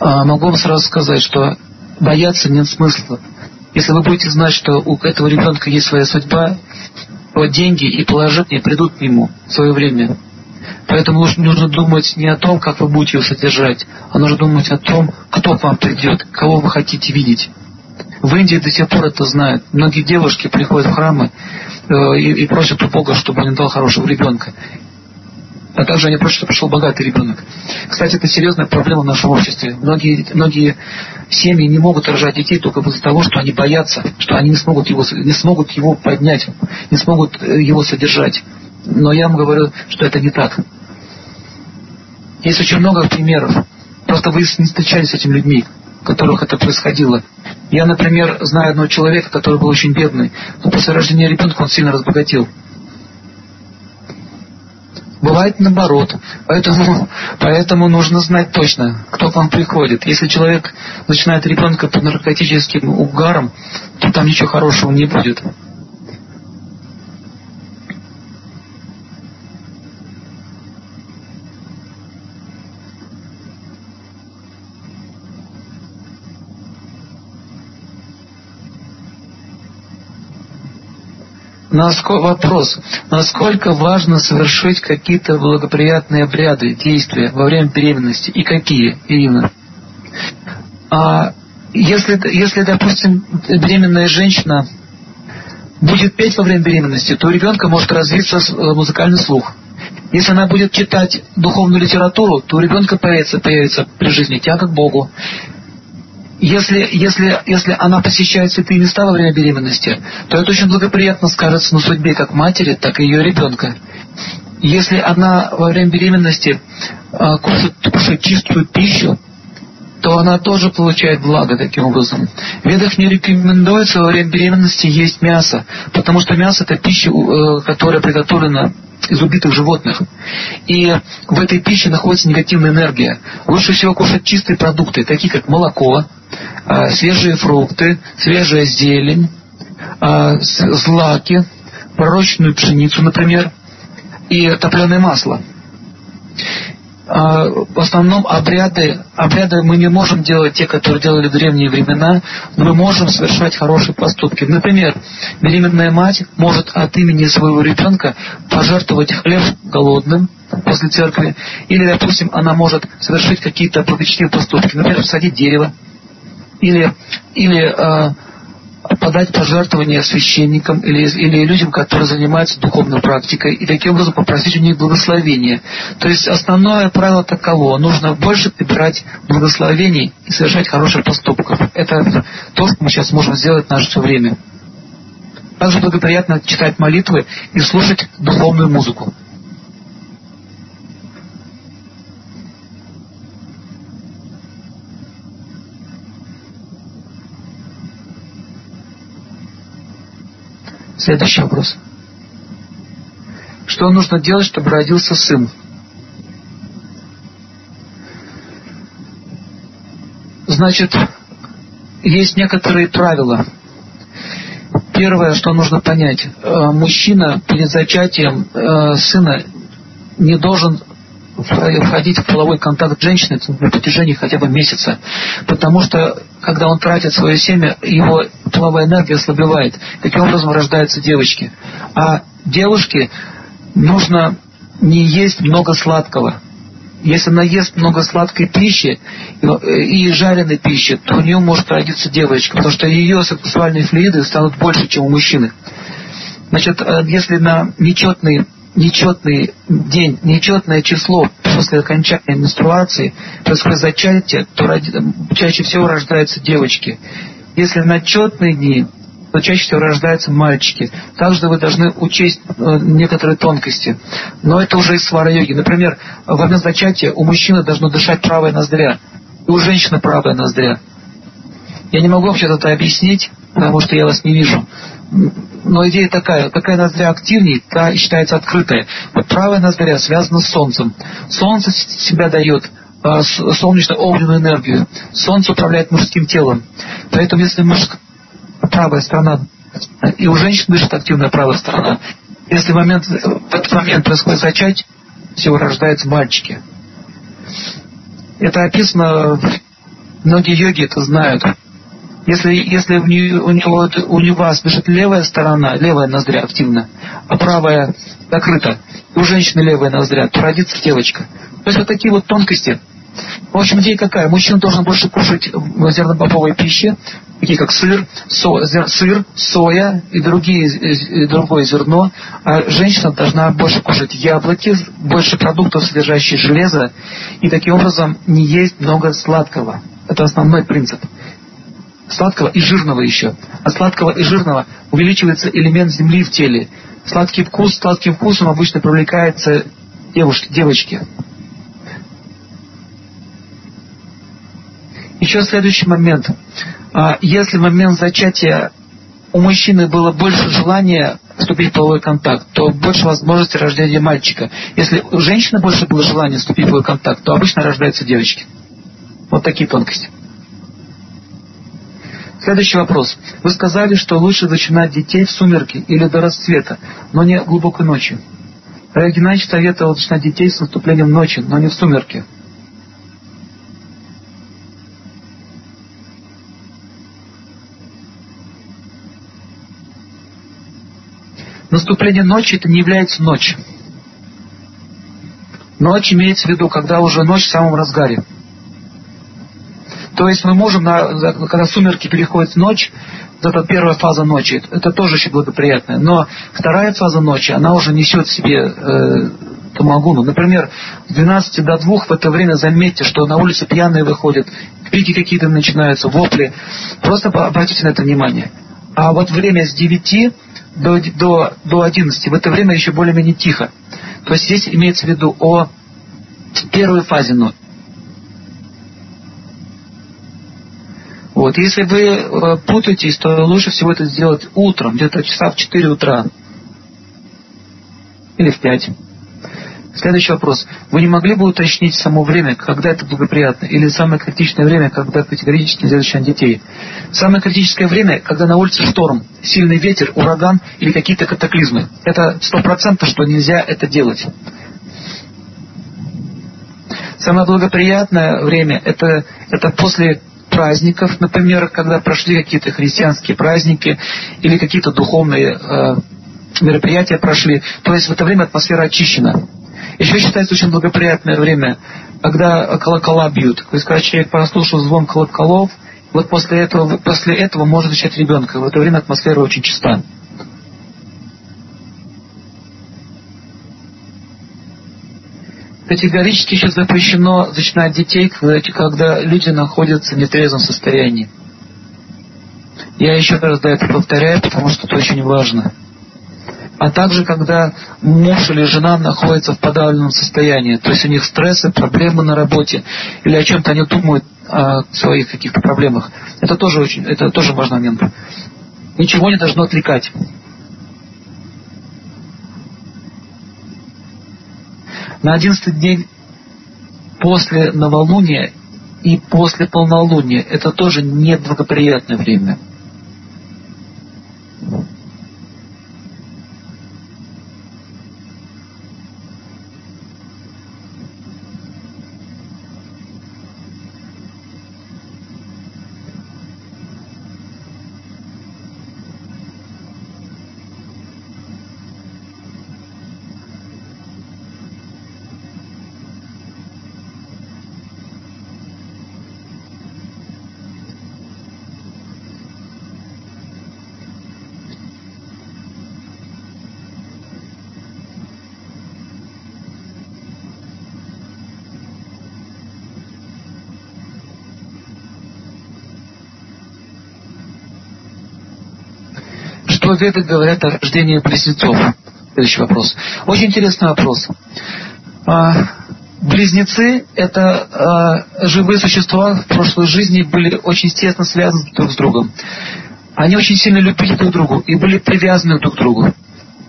А, могу вам сразу сказать, что бояться нет смысла. Если вы будете знать, что у этого ребенка есть своя судьба, то деньги и положение придут к нему в свое время. Поэтому нужно, нужно думать не о том, как вы будете его содержать, а нужно думать о том, кто к вам придет, кого вы хотите видеть. В Индии до сих пор это знают. Многие девушки приходят в храмы э, и, и просят у Бога, чтобы он дал хорошего ребенка. А также они просят, чтобы пришел богатый ребенок. Кстати, это серьезная проблема в нашем обществе. Многие, многие семьи не могут рожать детей только из-за того, что они боятся, что они не смогут его, не смогут его поднять, не смогут э, его содержать. Но я вам говорю, что это не так. Есть очень много примеров. Просто вы не встречались с этими людьми, которых это происходило. Я, например, знаю одного человека, который был очень бедный, но после рождения ребенка он сильно разбогател. Бывает наоборот. Поэтому, поэтому нужно знать точно, кто к вам приходит. Если человек начинает ребенка под наркотическим угаром, то там ничего хорошего не будет. Насколько, вопрос. Насколько важно совершить какие-то благоприятные обряды, действия во время беременности? И какие, Ирина? А если, если, допустим, беременная женщина будет петь во время беременности, то у ребенка может развиться э, музыкальный слух. Если она будет читать духовную литературу, то у ребенка появится, появится при жизни тяга к Богу если, если, если она посещает святые места во время беременности, то это очень благоприятно скажется на судьбе как матери, так и ее ребенка. Если она во время беременности э, кушает, кушает чистую пищу, то она тоже получает благо таким образом. В ведах не рекомендуется во время беременности есть мясо, потому что мясо это пища, э, которая приготовлена из убитых животных. И в этой пище находится негативная энергия. Лучше всего кушать чистые продукты, такие как молоко, свежие фрукты, свежая зелень, а, злаки, пророчную пшеницу, например, и топленое масло. А, в основном обряды, обряды мы не можем делать те, которые делали в древние времена, но мы можем совершать хорошие поступки. Например, беременная мать может от имени своего ребенка пожертвовать хлеб голодным после церкви, или, допустим, она может совершить какие-то благочестивые поступки, например, посадить дерево, или, или э, подать пожертвования священникам или, или людям, которые занимаются духовной практикой, и таким образом попросить у них благословения. То есть основное правило таково. Нужно больше прибирать благословений и совершать хороших поступков. Это то, что мы сейчас можем сделать в наше время. Также благоприятно читать молитвы и слушать духовную музыку. Следующий вопрос. Что нужно делать, чтобы родился сын? Значит, есть некоторые правила. Первое, что нужно понять. Э, мужчина перед зачатием э, сына не должен входить в половой контакт с женщиной на протяжении хотя бы месяца. Потому что, когда он тратит свое семя, его половая энергия ослабевает. Таким образом рождаются девочки. А девушке нужно не есть много сладкого. Если она ест много сладкой пищи и жареной пищи, то у нее может родиться девочка, потому что ее сексуальные флюиды станут больше, чем у мужчины. Значит, э, если на нечетный нечетный день, нечетное число после окончания менструации, происходит зачатие, то ради, чаще всего рождаются девочки. Если на четные дни, то чаще всего рождаются мальчики. Также вы должны учесть э, некоторые тонкости. Но это уже из свара-йоги. Например, во время зачатия у мужчины должно дышать правая ноздря, и у женщины правая ноздря. Я не могу вообще это объяснить, потому что я вас не вижу но идея такая, какая ноздря активнее, та считается открытая. Вот правая ноздря связана с Солнцем. Солнце себя дает а, солнечно-огненную энергию. Солнце управляет мужским телом. Поэтому если мужская правая сторона И у женщин дышит активная правая сторона. Если в, момент, в этот момент происходит зачатие, всего рождаются мальчики. Это описано, многие йоги это знают. Если, если у, нее, у, него, у него дышит левая сторона, левая ноздря активна, а правая закрыта, и у женщины левая ноздря, то родится девочка. То есть вот такие вот тонкости – в общем, идея какая? Мужчина должен больше кушать зернобобовой пищи, такие как сыр, со, зер, сыр, соя и, другие, и другое зерно. А женщина должна больше кушать яблоки, больше продуктов, содержащих железо, и таким образом не есть много сладкого. Это основной принцип. Сладкого и жирного еще. От сладкого и жирного увеличивается элемент земли в теле. Сладкий вкус, сладким вкусом обычно привлекается девушки, девочки. Еще следующий момент. А, если в момент зачатия у мужчины было больше желания вступить в половой контакт, то больше возможности рождения мальчика. Если у женщины больше было желания вступить в половой контакт, то обычно рождаются девочки. Вот такие тонкости. Следующий вопрос. Вы сказали, что лучше начинать детей в сумерки или до расцвета, но не глубокой ночью. Олег Геннадьевич советовал начинать детей с наступлением ночи, но не в сумерки. наступление ночи это не является ночь. Ночь имеется в виду, когда уже ночь в самом разгаре. То есть мы можем, когда сумерки переходят в ночь, это первая фаза ночи, это тоже еще благоприятная. Но вторая фаза ночи, она уже несет в себе э, тамагуну. Например, с 12 до 2 в это время заметьте, что на улице пьяные выходят, крики какие-то начинаются, вопли. Просто обратите на это внимание. А вот время с 9 до, до, до 11, в это время еще более-менее тихо. То есть здесь имеется в виду о первой фазе ночи. Вот. Если вы э, путаетесь, то лучше всего это сделать утром, где-то часа в 4 утра. Или в 5. Следующий вопрос. Вы не могли бы уточнить само время, когда это благоприятно, или самое критичное время, когда категорически нельзя защищать детей? Самое критическое время, когда на улице шторм, сильный ветер, ураган или какие-то катаклизмы. Это сто процентов, что нельзя это делать. Самое благоприятное время это, это после праздников, например, когда прошли какие-то христианские праздники или какие-то духовные э, мероприятия прошли. То есть в это время атмосфера очищена. Еще считается очень благоприятное время, когда колокола бьют. То есть, когда человек послушал звон колоколов, вот после этого, после этого может начать ребенка. В это время атмосфера очень чиста. Категорически еще запрещено зачинать детей, когда люди находятся в нетрезвом состоянии. Я еще раз да, это повторяю, потому что это очень важно а также когда муж или жена находятся в подавленном состоянии, то есть у них стрессы, проблемы на работе, или о чем-то они думают о своих каких-то проблемах. Это тоже очень, это тоже важный момент. Ничего не должно отвлекать. На 11 дней после новолуния и после полнолуния это тоже неблагоприятное время. Что веды говорят о рождении близнецов? Следующий вопрос. Очень интересный вопрос. А, близнецы – это а, живые существа в прошлой жизни были очень тесно связаны друг с другом. Они очень сильно любили друг друга и были привязаны друг к другу.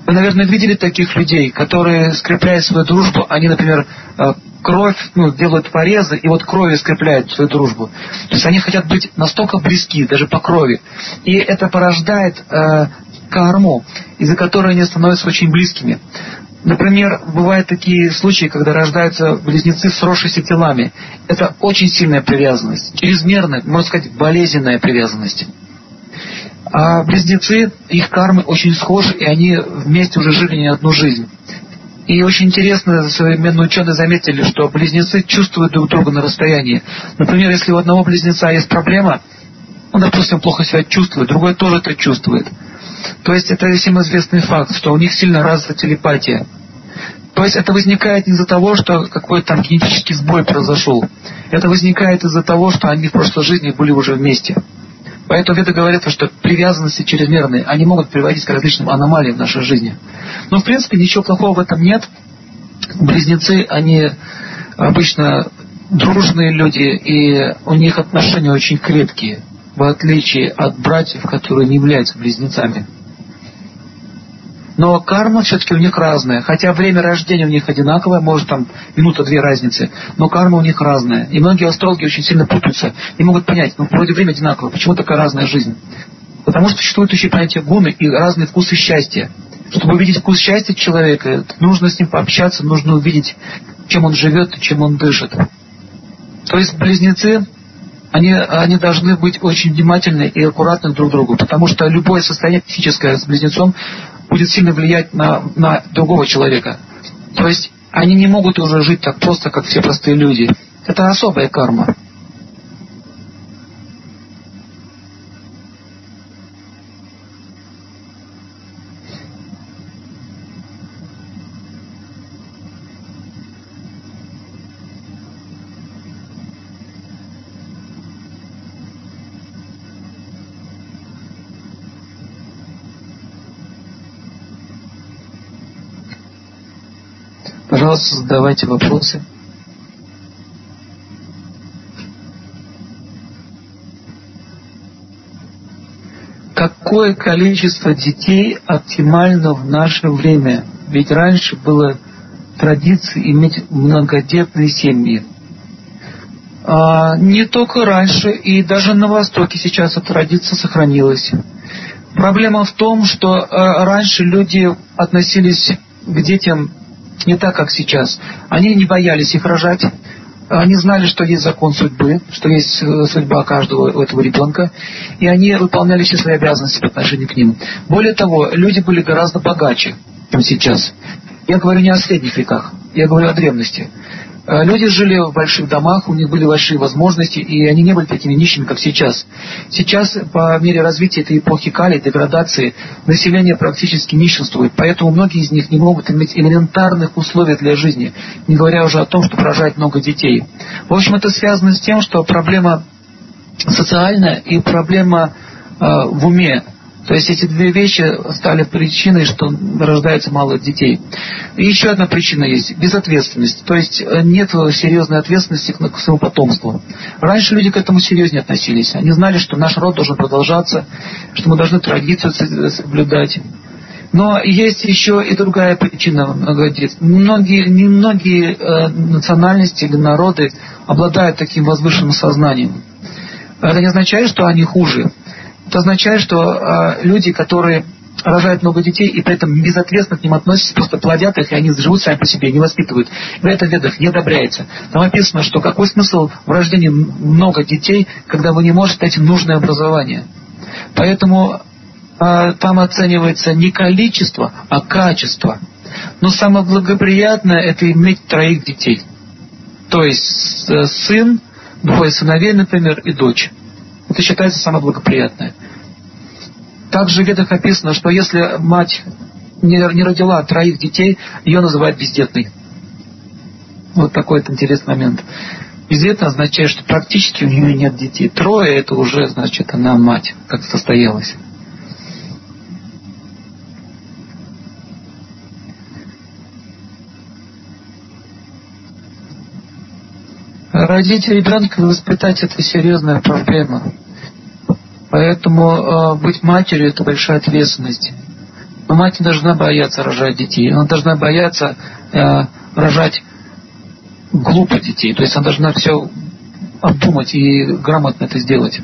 Вы, наверное, видели таких людей, которые, скрепляя свою дружбу, они, например, а, кровь, ну, делают порезы, и вот кровью скрепляют свою дружбу. То есть они хотят быть настолько близки, даже по крови. И это порождает карму, из-за которой они становятся очень близкими. Например, бывают такие случаи, когда рождаются близнецы с сросшимися телами. Это очень сильная привязанность, чрезмерная, можно сказать, болезненная привязанность. А близнецы, их кармы очень схожи, и они вместе уже жили не одну жизнь. И очень интересно, современные ученые заметили, что близнецы чувствуют друг друга на расстоянии. Например, если у одного близнеца есть проблема, он, допустим, плохо себя чувствует, другой тоже это чувствует. То есть это всем известный факт, что у них сильно развита телепатия. То есть это возникает не из-за того, что какой-то там генетический сбой произошел. Это возникает из-за того, что они в прошлой жизни были уже вместе. Поэтому веды говорят, что привязанности чрезмерные, они могут приводить к различным аномалиям в нашей жизни. Но, в принципе, ничего плохого в этом нет. Близнецы, они обычно дружные люди, и у них отношения очень крепкие в отличие от братьев, которые не являются близнецами. Но карма все-таки у них разная. Хотя время рождения у них одинаковое, может там минута-две разницы, но карма у них разная. И многие астрологи очень сильно путаются и могут понять, ну вроде время одинаковое, почему такая разная жизнь? Потому что существует еще понятие гуны и разные вкусы счастья. Чтобы увидеть вкус счастья человека, нужно с ним пообщаться, нужно увидеть, чем он живет, чем он дышит. То есть близнецы они, они должны быть очень внимательны и аккуратны друг к другу, потому что любое состояние физическое с близнецом будет сильно влиять на, на другого человека. То есть они не могут уже жить так просто, как все простые люди. Это особая карма. Пожалуйста, задавайте вопросы. Какое количество детей оптимально в наше время? Ведь раньше было традицией иметь многодетные семьи. А, не только раньше, и даже на Востоке сейчас эта традиция сохранилась. Проблема в том, что а, раньше люди относились к детям не так, как сейчас. Они не боялись их рожать. Они знали, что есть закон судьбы, что есть э, судьба каждого этого ребенка, и они выполняли все свои обязанности по отношению к ним. Более того, люди были гораздо богаче, чем сейчас. Я говорю не о средних веках, я говорю о древности. Э, люди жили в больших домах, у них были большие возможности, и они не были такими нищими, как сейчас. Сейчас, по мере развития этой эпохи кали, деградации, население практически нищенствует, поэтому многие из них не могут иметь элементарных условий для жизни, не говоря уже о том, чтобы рожать много детей. В общем, это связано с тем, что проблема социальная и проблема э, в уме то есть эти две вещи стали причиной, что рождается мало детей. И еще одна причина есть – безответственность. То есть э, нет серьезной ответственности к своему потомству. Раньше люди к этому серьезнее относились. Они знали, что наш род должен продолжаться, что мы должны традицию соблюдать. Но есть еще и другая причина многодетства. Многие, немногие э, национальности или народы обладают таким возвышенным сознанием. Это не означает, что они хуже. Это означает, что э, люди, которые рожают много детей и при этом безответственно к ним относятся, просто плодят их, и они живут сами по себе, не воспитывают. И это в ведах не одобряется. Там описано, что какой смысл в рождении много детей, когда вы не можете дать им нужное образование. Поэтому э, там оценивается не количество, а качество. Но самое благоприятное это иметь троих детей. То есть э, сын, двое сыновей, например, и дочь. Это считается самое благоприятное. Также в ведах описано, что если мать не, не родила троих детей, ее называют бездетной. Вот такой вот интересный момент. Бездетная означает, что практически у нее нет детей. Трое это уже, значит, она мать, как состоялась. Родить ребенка и воспитать это серьезная проблема. Поэтому э, быть матерью это большая ответственность. Но мать не должна бояться рожать детей. Она должна бояться э, рожать глупо детей. То есть она должна все обдумать и грамотно это сделать.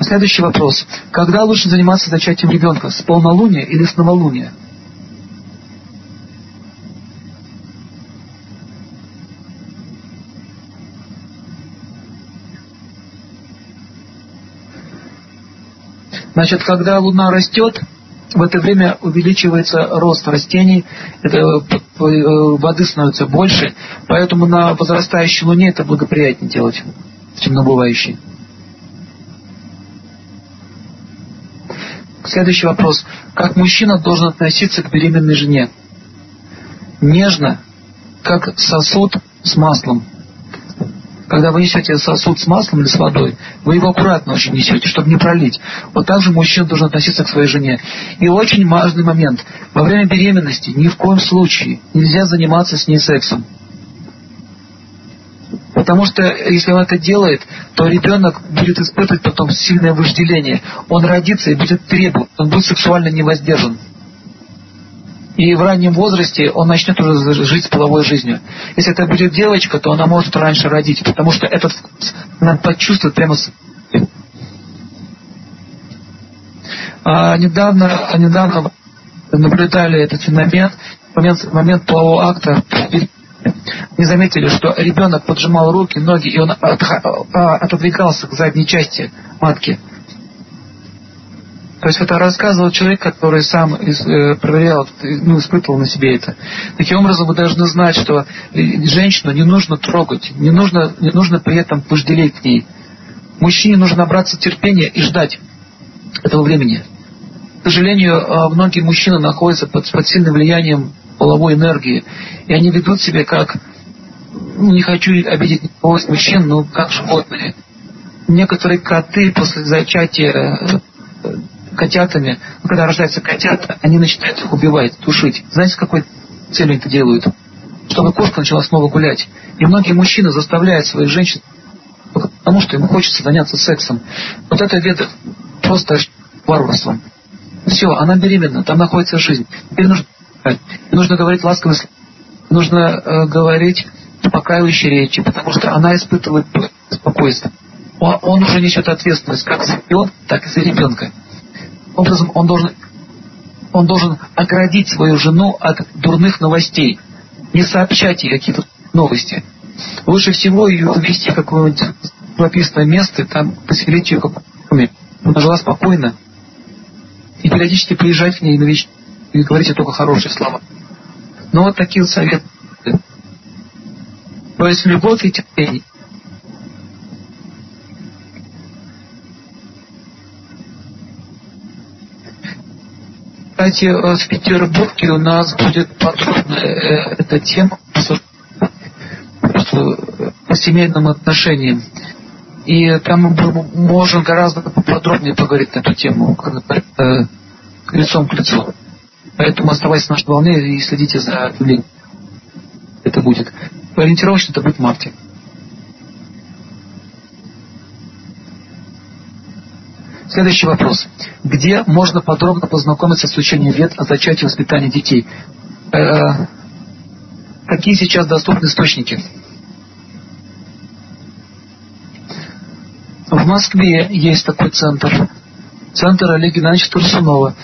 Следующий вопрос. Когда лучше заниматься зачатием ребенка? С полнолуния или с новолуния? Значит, когда Луна растет, в это время увеличивается рост растений, это, э, воды становится больше, поэтому на возрастающей Луне это благоприятнее делать, темнобывающей. Следующий вопрос. Как мужчина должен относиться к беременной жене? Нежно, как сосуд с маслом когда вы несете сосуд с маслом или с водой, вы его аккуратно очень несете, чтобы не пролить. Вот так же мужчина должен относиться к своей жене. И очень важный момент. Во время беременности ни в коем случае нельзя заниматься с ней сексом. Потому что если он это делает, то ребенок будет испытывать потом сильное вожделение. Он родится и будет требовать, он будет сексуально невоздержан. И в раннем возрасте он начнет уже жить половой жизнью. Если это будет девочка, то она может раньше родить, потому что этот она почувствует прямо с... А недавно, а недавно наблюдали этот феномен, момент, момент полового акта, не заметили, что ребенок поджимал руки, ноги, и он а, отодвигался к задней части матки. То есть это рассказывал человек, который сам э, проверял, ну, испытывал на себе это. Таким образом, вы должны знать, что женщину не нужно трогать, не нужно, не нужно при этом вожделеть к ней. Мужчине нужно набраться терпения и ждать этого времени. К сожалению, э, многие мужчины находятся под, под сильным влиянием половой энергии, и они ведут себя как, ну, не хочу обидеть никого из мужчин, но как животные. Некоторые коты после зачатия э, котятами, ну, когда рождаются котята, они начинают их убивать, тушить. Знаете, с какой целью это делают? Чтобы кошка начала снова гулять. И многие мужчины заставляют своих женщин, потому что им хочется заняться сексом. Вот это ведет просто варварством. Все, она беременна, там находится жизнь. Теперь нужно, нужно говорить ласково, нужно э, говорить успокаивающие речи, потому что она испытывает спокойствие. Он, он уже несет ответственность как за ребенка, так и за ребенка образом он должен, он должен оградить свою жену от дурных новостей, не сообщать ей какие-то новости. Лучше всего ее ввести в какое-нибудь прописанное место, там поселить ее как она жила спокойно, и периодически приезжать к ней на вечер и говорить ей только хорошие слова. Но вот такие советы. То есть любовь и терпение. Кстати, э, в Петербурге у нас будет подробная э, эта тема по семейным отношениям. И там мы можем гораздо подробнее поговорить на эту тему, э, лицом к лицу. Поэтому оставайтесь на нашей волне и следите за объявлением. Это будет. Ориентировочно это будет в марте. Следующий вопрос. Где можно подробно познакомиться с учением вет о зачатии и воспитании детей? Э, какие сейчас доступны источники? В Москве есть такой центр. Центр Олега Геннадьевича Турсунова.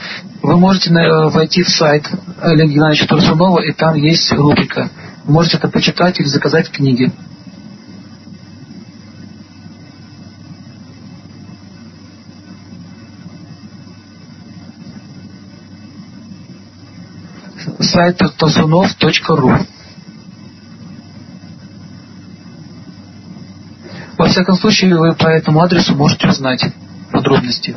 Вы можете э, войти в сайт Олега Геннадьевича Турсунова, и там есть рубрика. Можете это почитать или заказать книги. Сайт тазунов.ру. Во всяком случае, вы по этому адресу можете узнать подробности.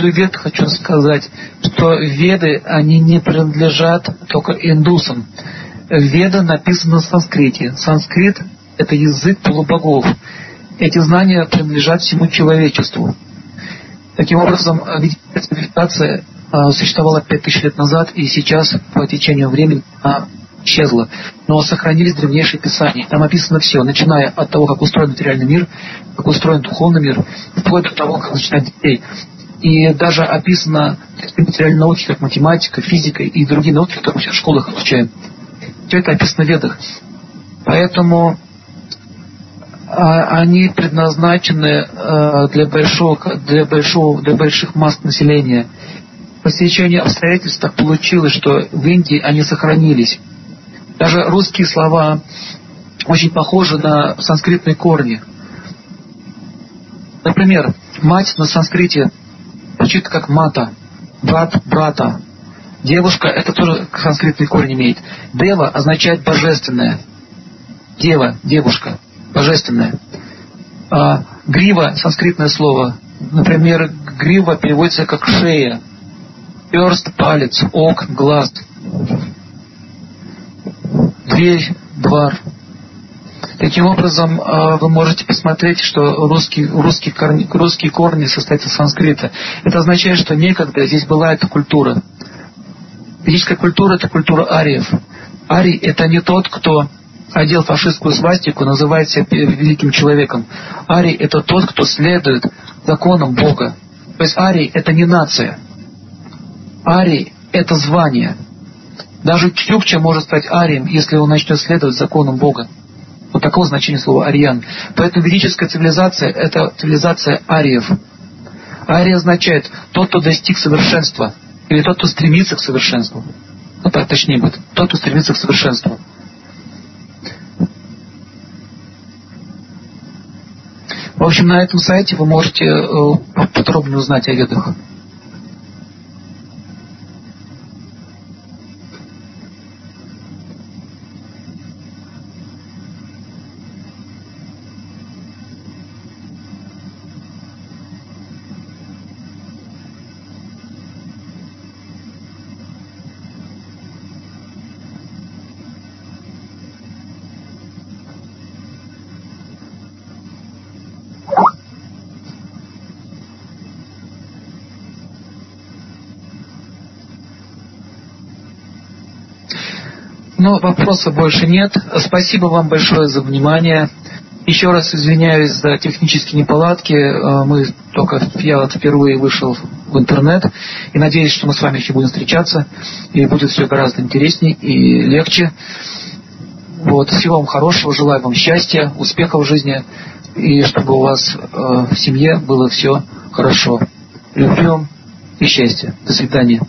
Поводу вед хочу сказать, что веды, они не принадлежат только индусам. Веда написана на санскрите. Санскрит – это язык полубогов. Эти знания принадлежат всему человечеству. Таким образом, цивилизация а, существовала 5000 лет назад, и сейчас, по течению времени, она исчезла. Но сохранились древнейшие писания. Там описано все, начиная от того, как устроен материальный мир, как устроен духовный мир, вплоть до того, как начинать детей. И даже описано материальные науки, как математика, физика и другие науки, которые мы сейчас в школах изучаем. Все это описано в ведах. Поэтому а, они предназначены а, для большого, для большого, для больших масс населения. По стечению обстоятельств так получилось, что в Индии они сохранились. Даже русские слова очень похожи на санскритные корни. Например, мать на санскрите звучит как мата, брат брата. Девушка это тоже санскритный корень имеет. Дева означает божественная. Дева, девушка, божественная. А, грива, санскритное слово. Например, грива переводится как шея. Перст, палец, ок, глаз. Дверь, двор. Таким образом, а, вы можете посмотреть, что русские, русские, корни, русские корни состоят из санскрита. Это означает, что некогда здесь была эта культура. Ведическая культура – это культура ариев. Арий – это не тот, кто одел фашистскую свастику, называет себя великим человеком. Арий – это тот, кто следует законам Бога. То есть арий – это не нация. Арий – это звание. Даже Чукча может стать арием, если он начнет следовать законам Бога. Вот такого значения слова ариан. Поэтому ведическая цивилизация – это цивилизация ариев. Ария означает тот, кто достиг совершенства, или тот, кто стремится к совершенству. Ну так точнее будет. Тот, кто стремится к совершенству. В общем, на этом сайте вы можете э, подробнее узнать о ведах. Но вопросов больше нет. Спасибо вам большое за внимание. Еще раз извиняюсь за технические неполадки. Э, мы только я впервые вышел в интернет и надеюсь, что мы с вами еще будем встречаться и будет все гораздо интереснее и легче. Вот. Всего вам хорошего, желаю вам счастья, успехов в жизни и чтобы у вас э, в семье было все хорошо. Люблю вам и счастья. До свидания.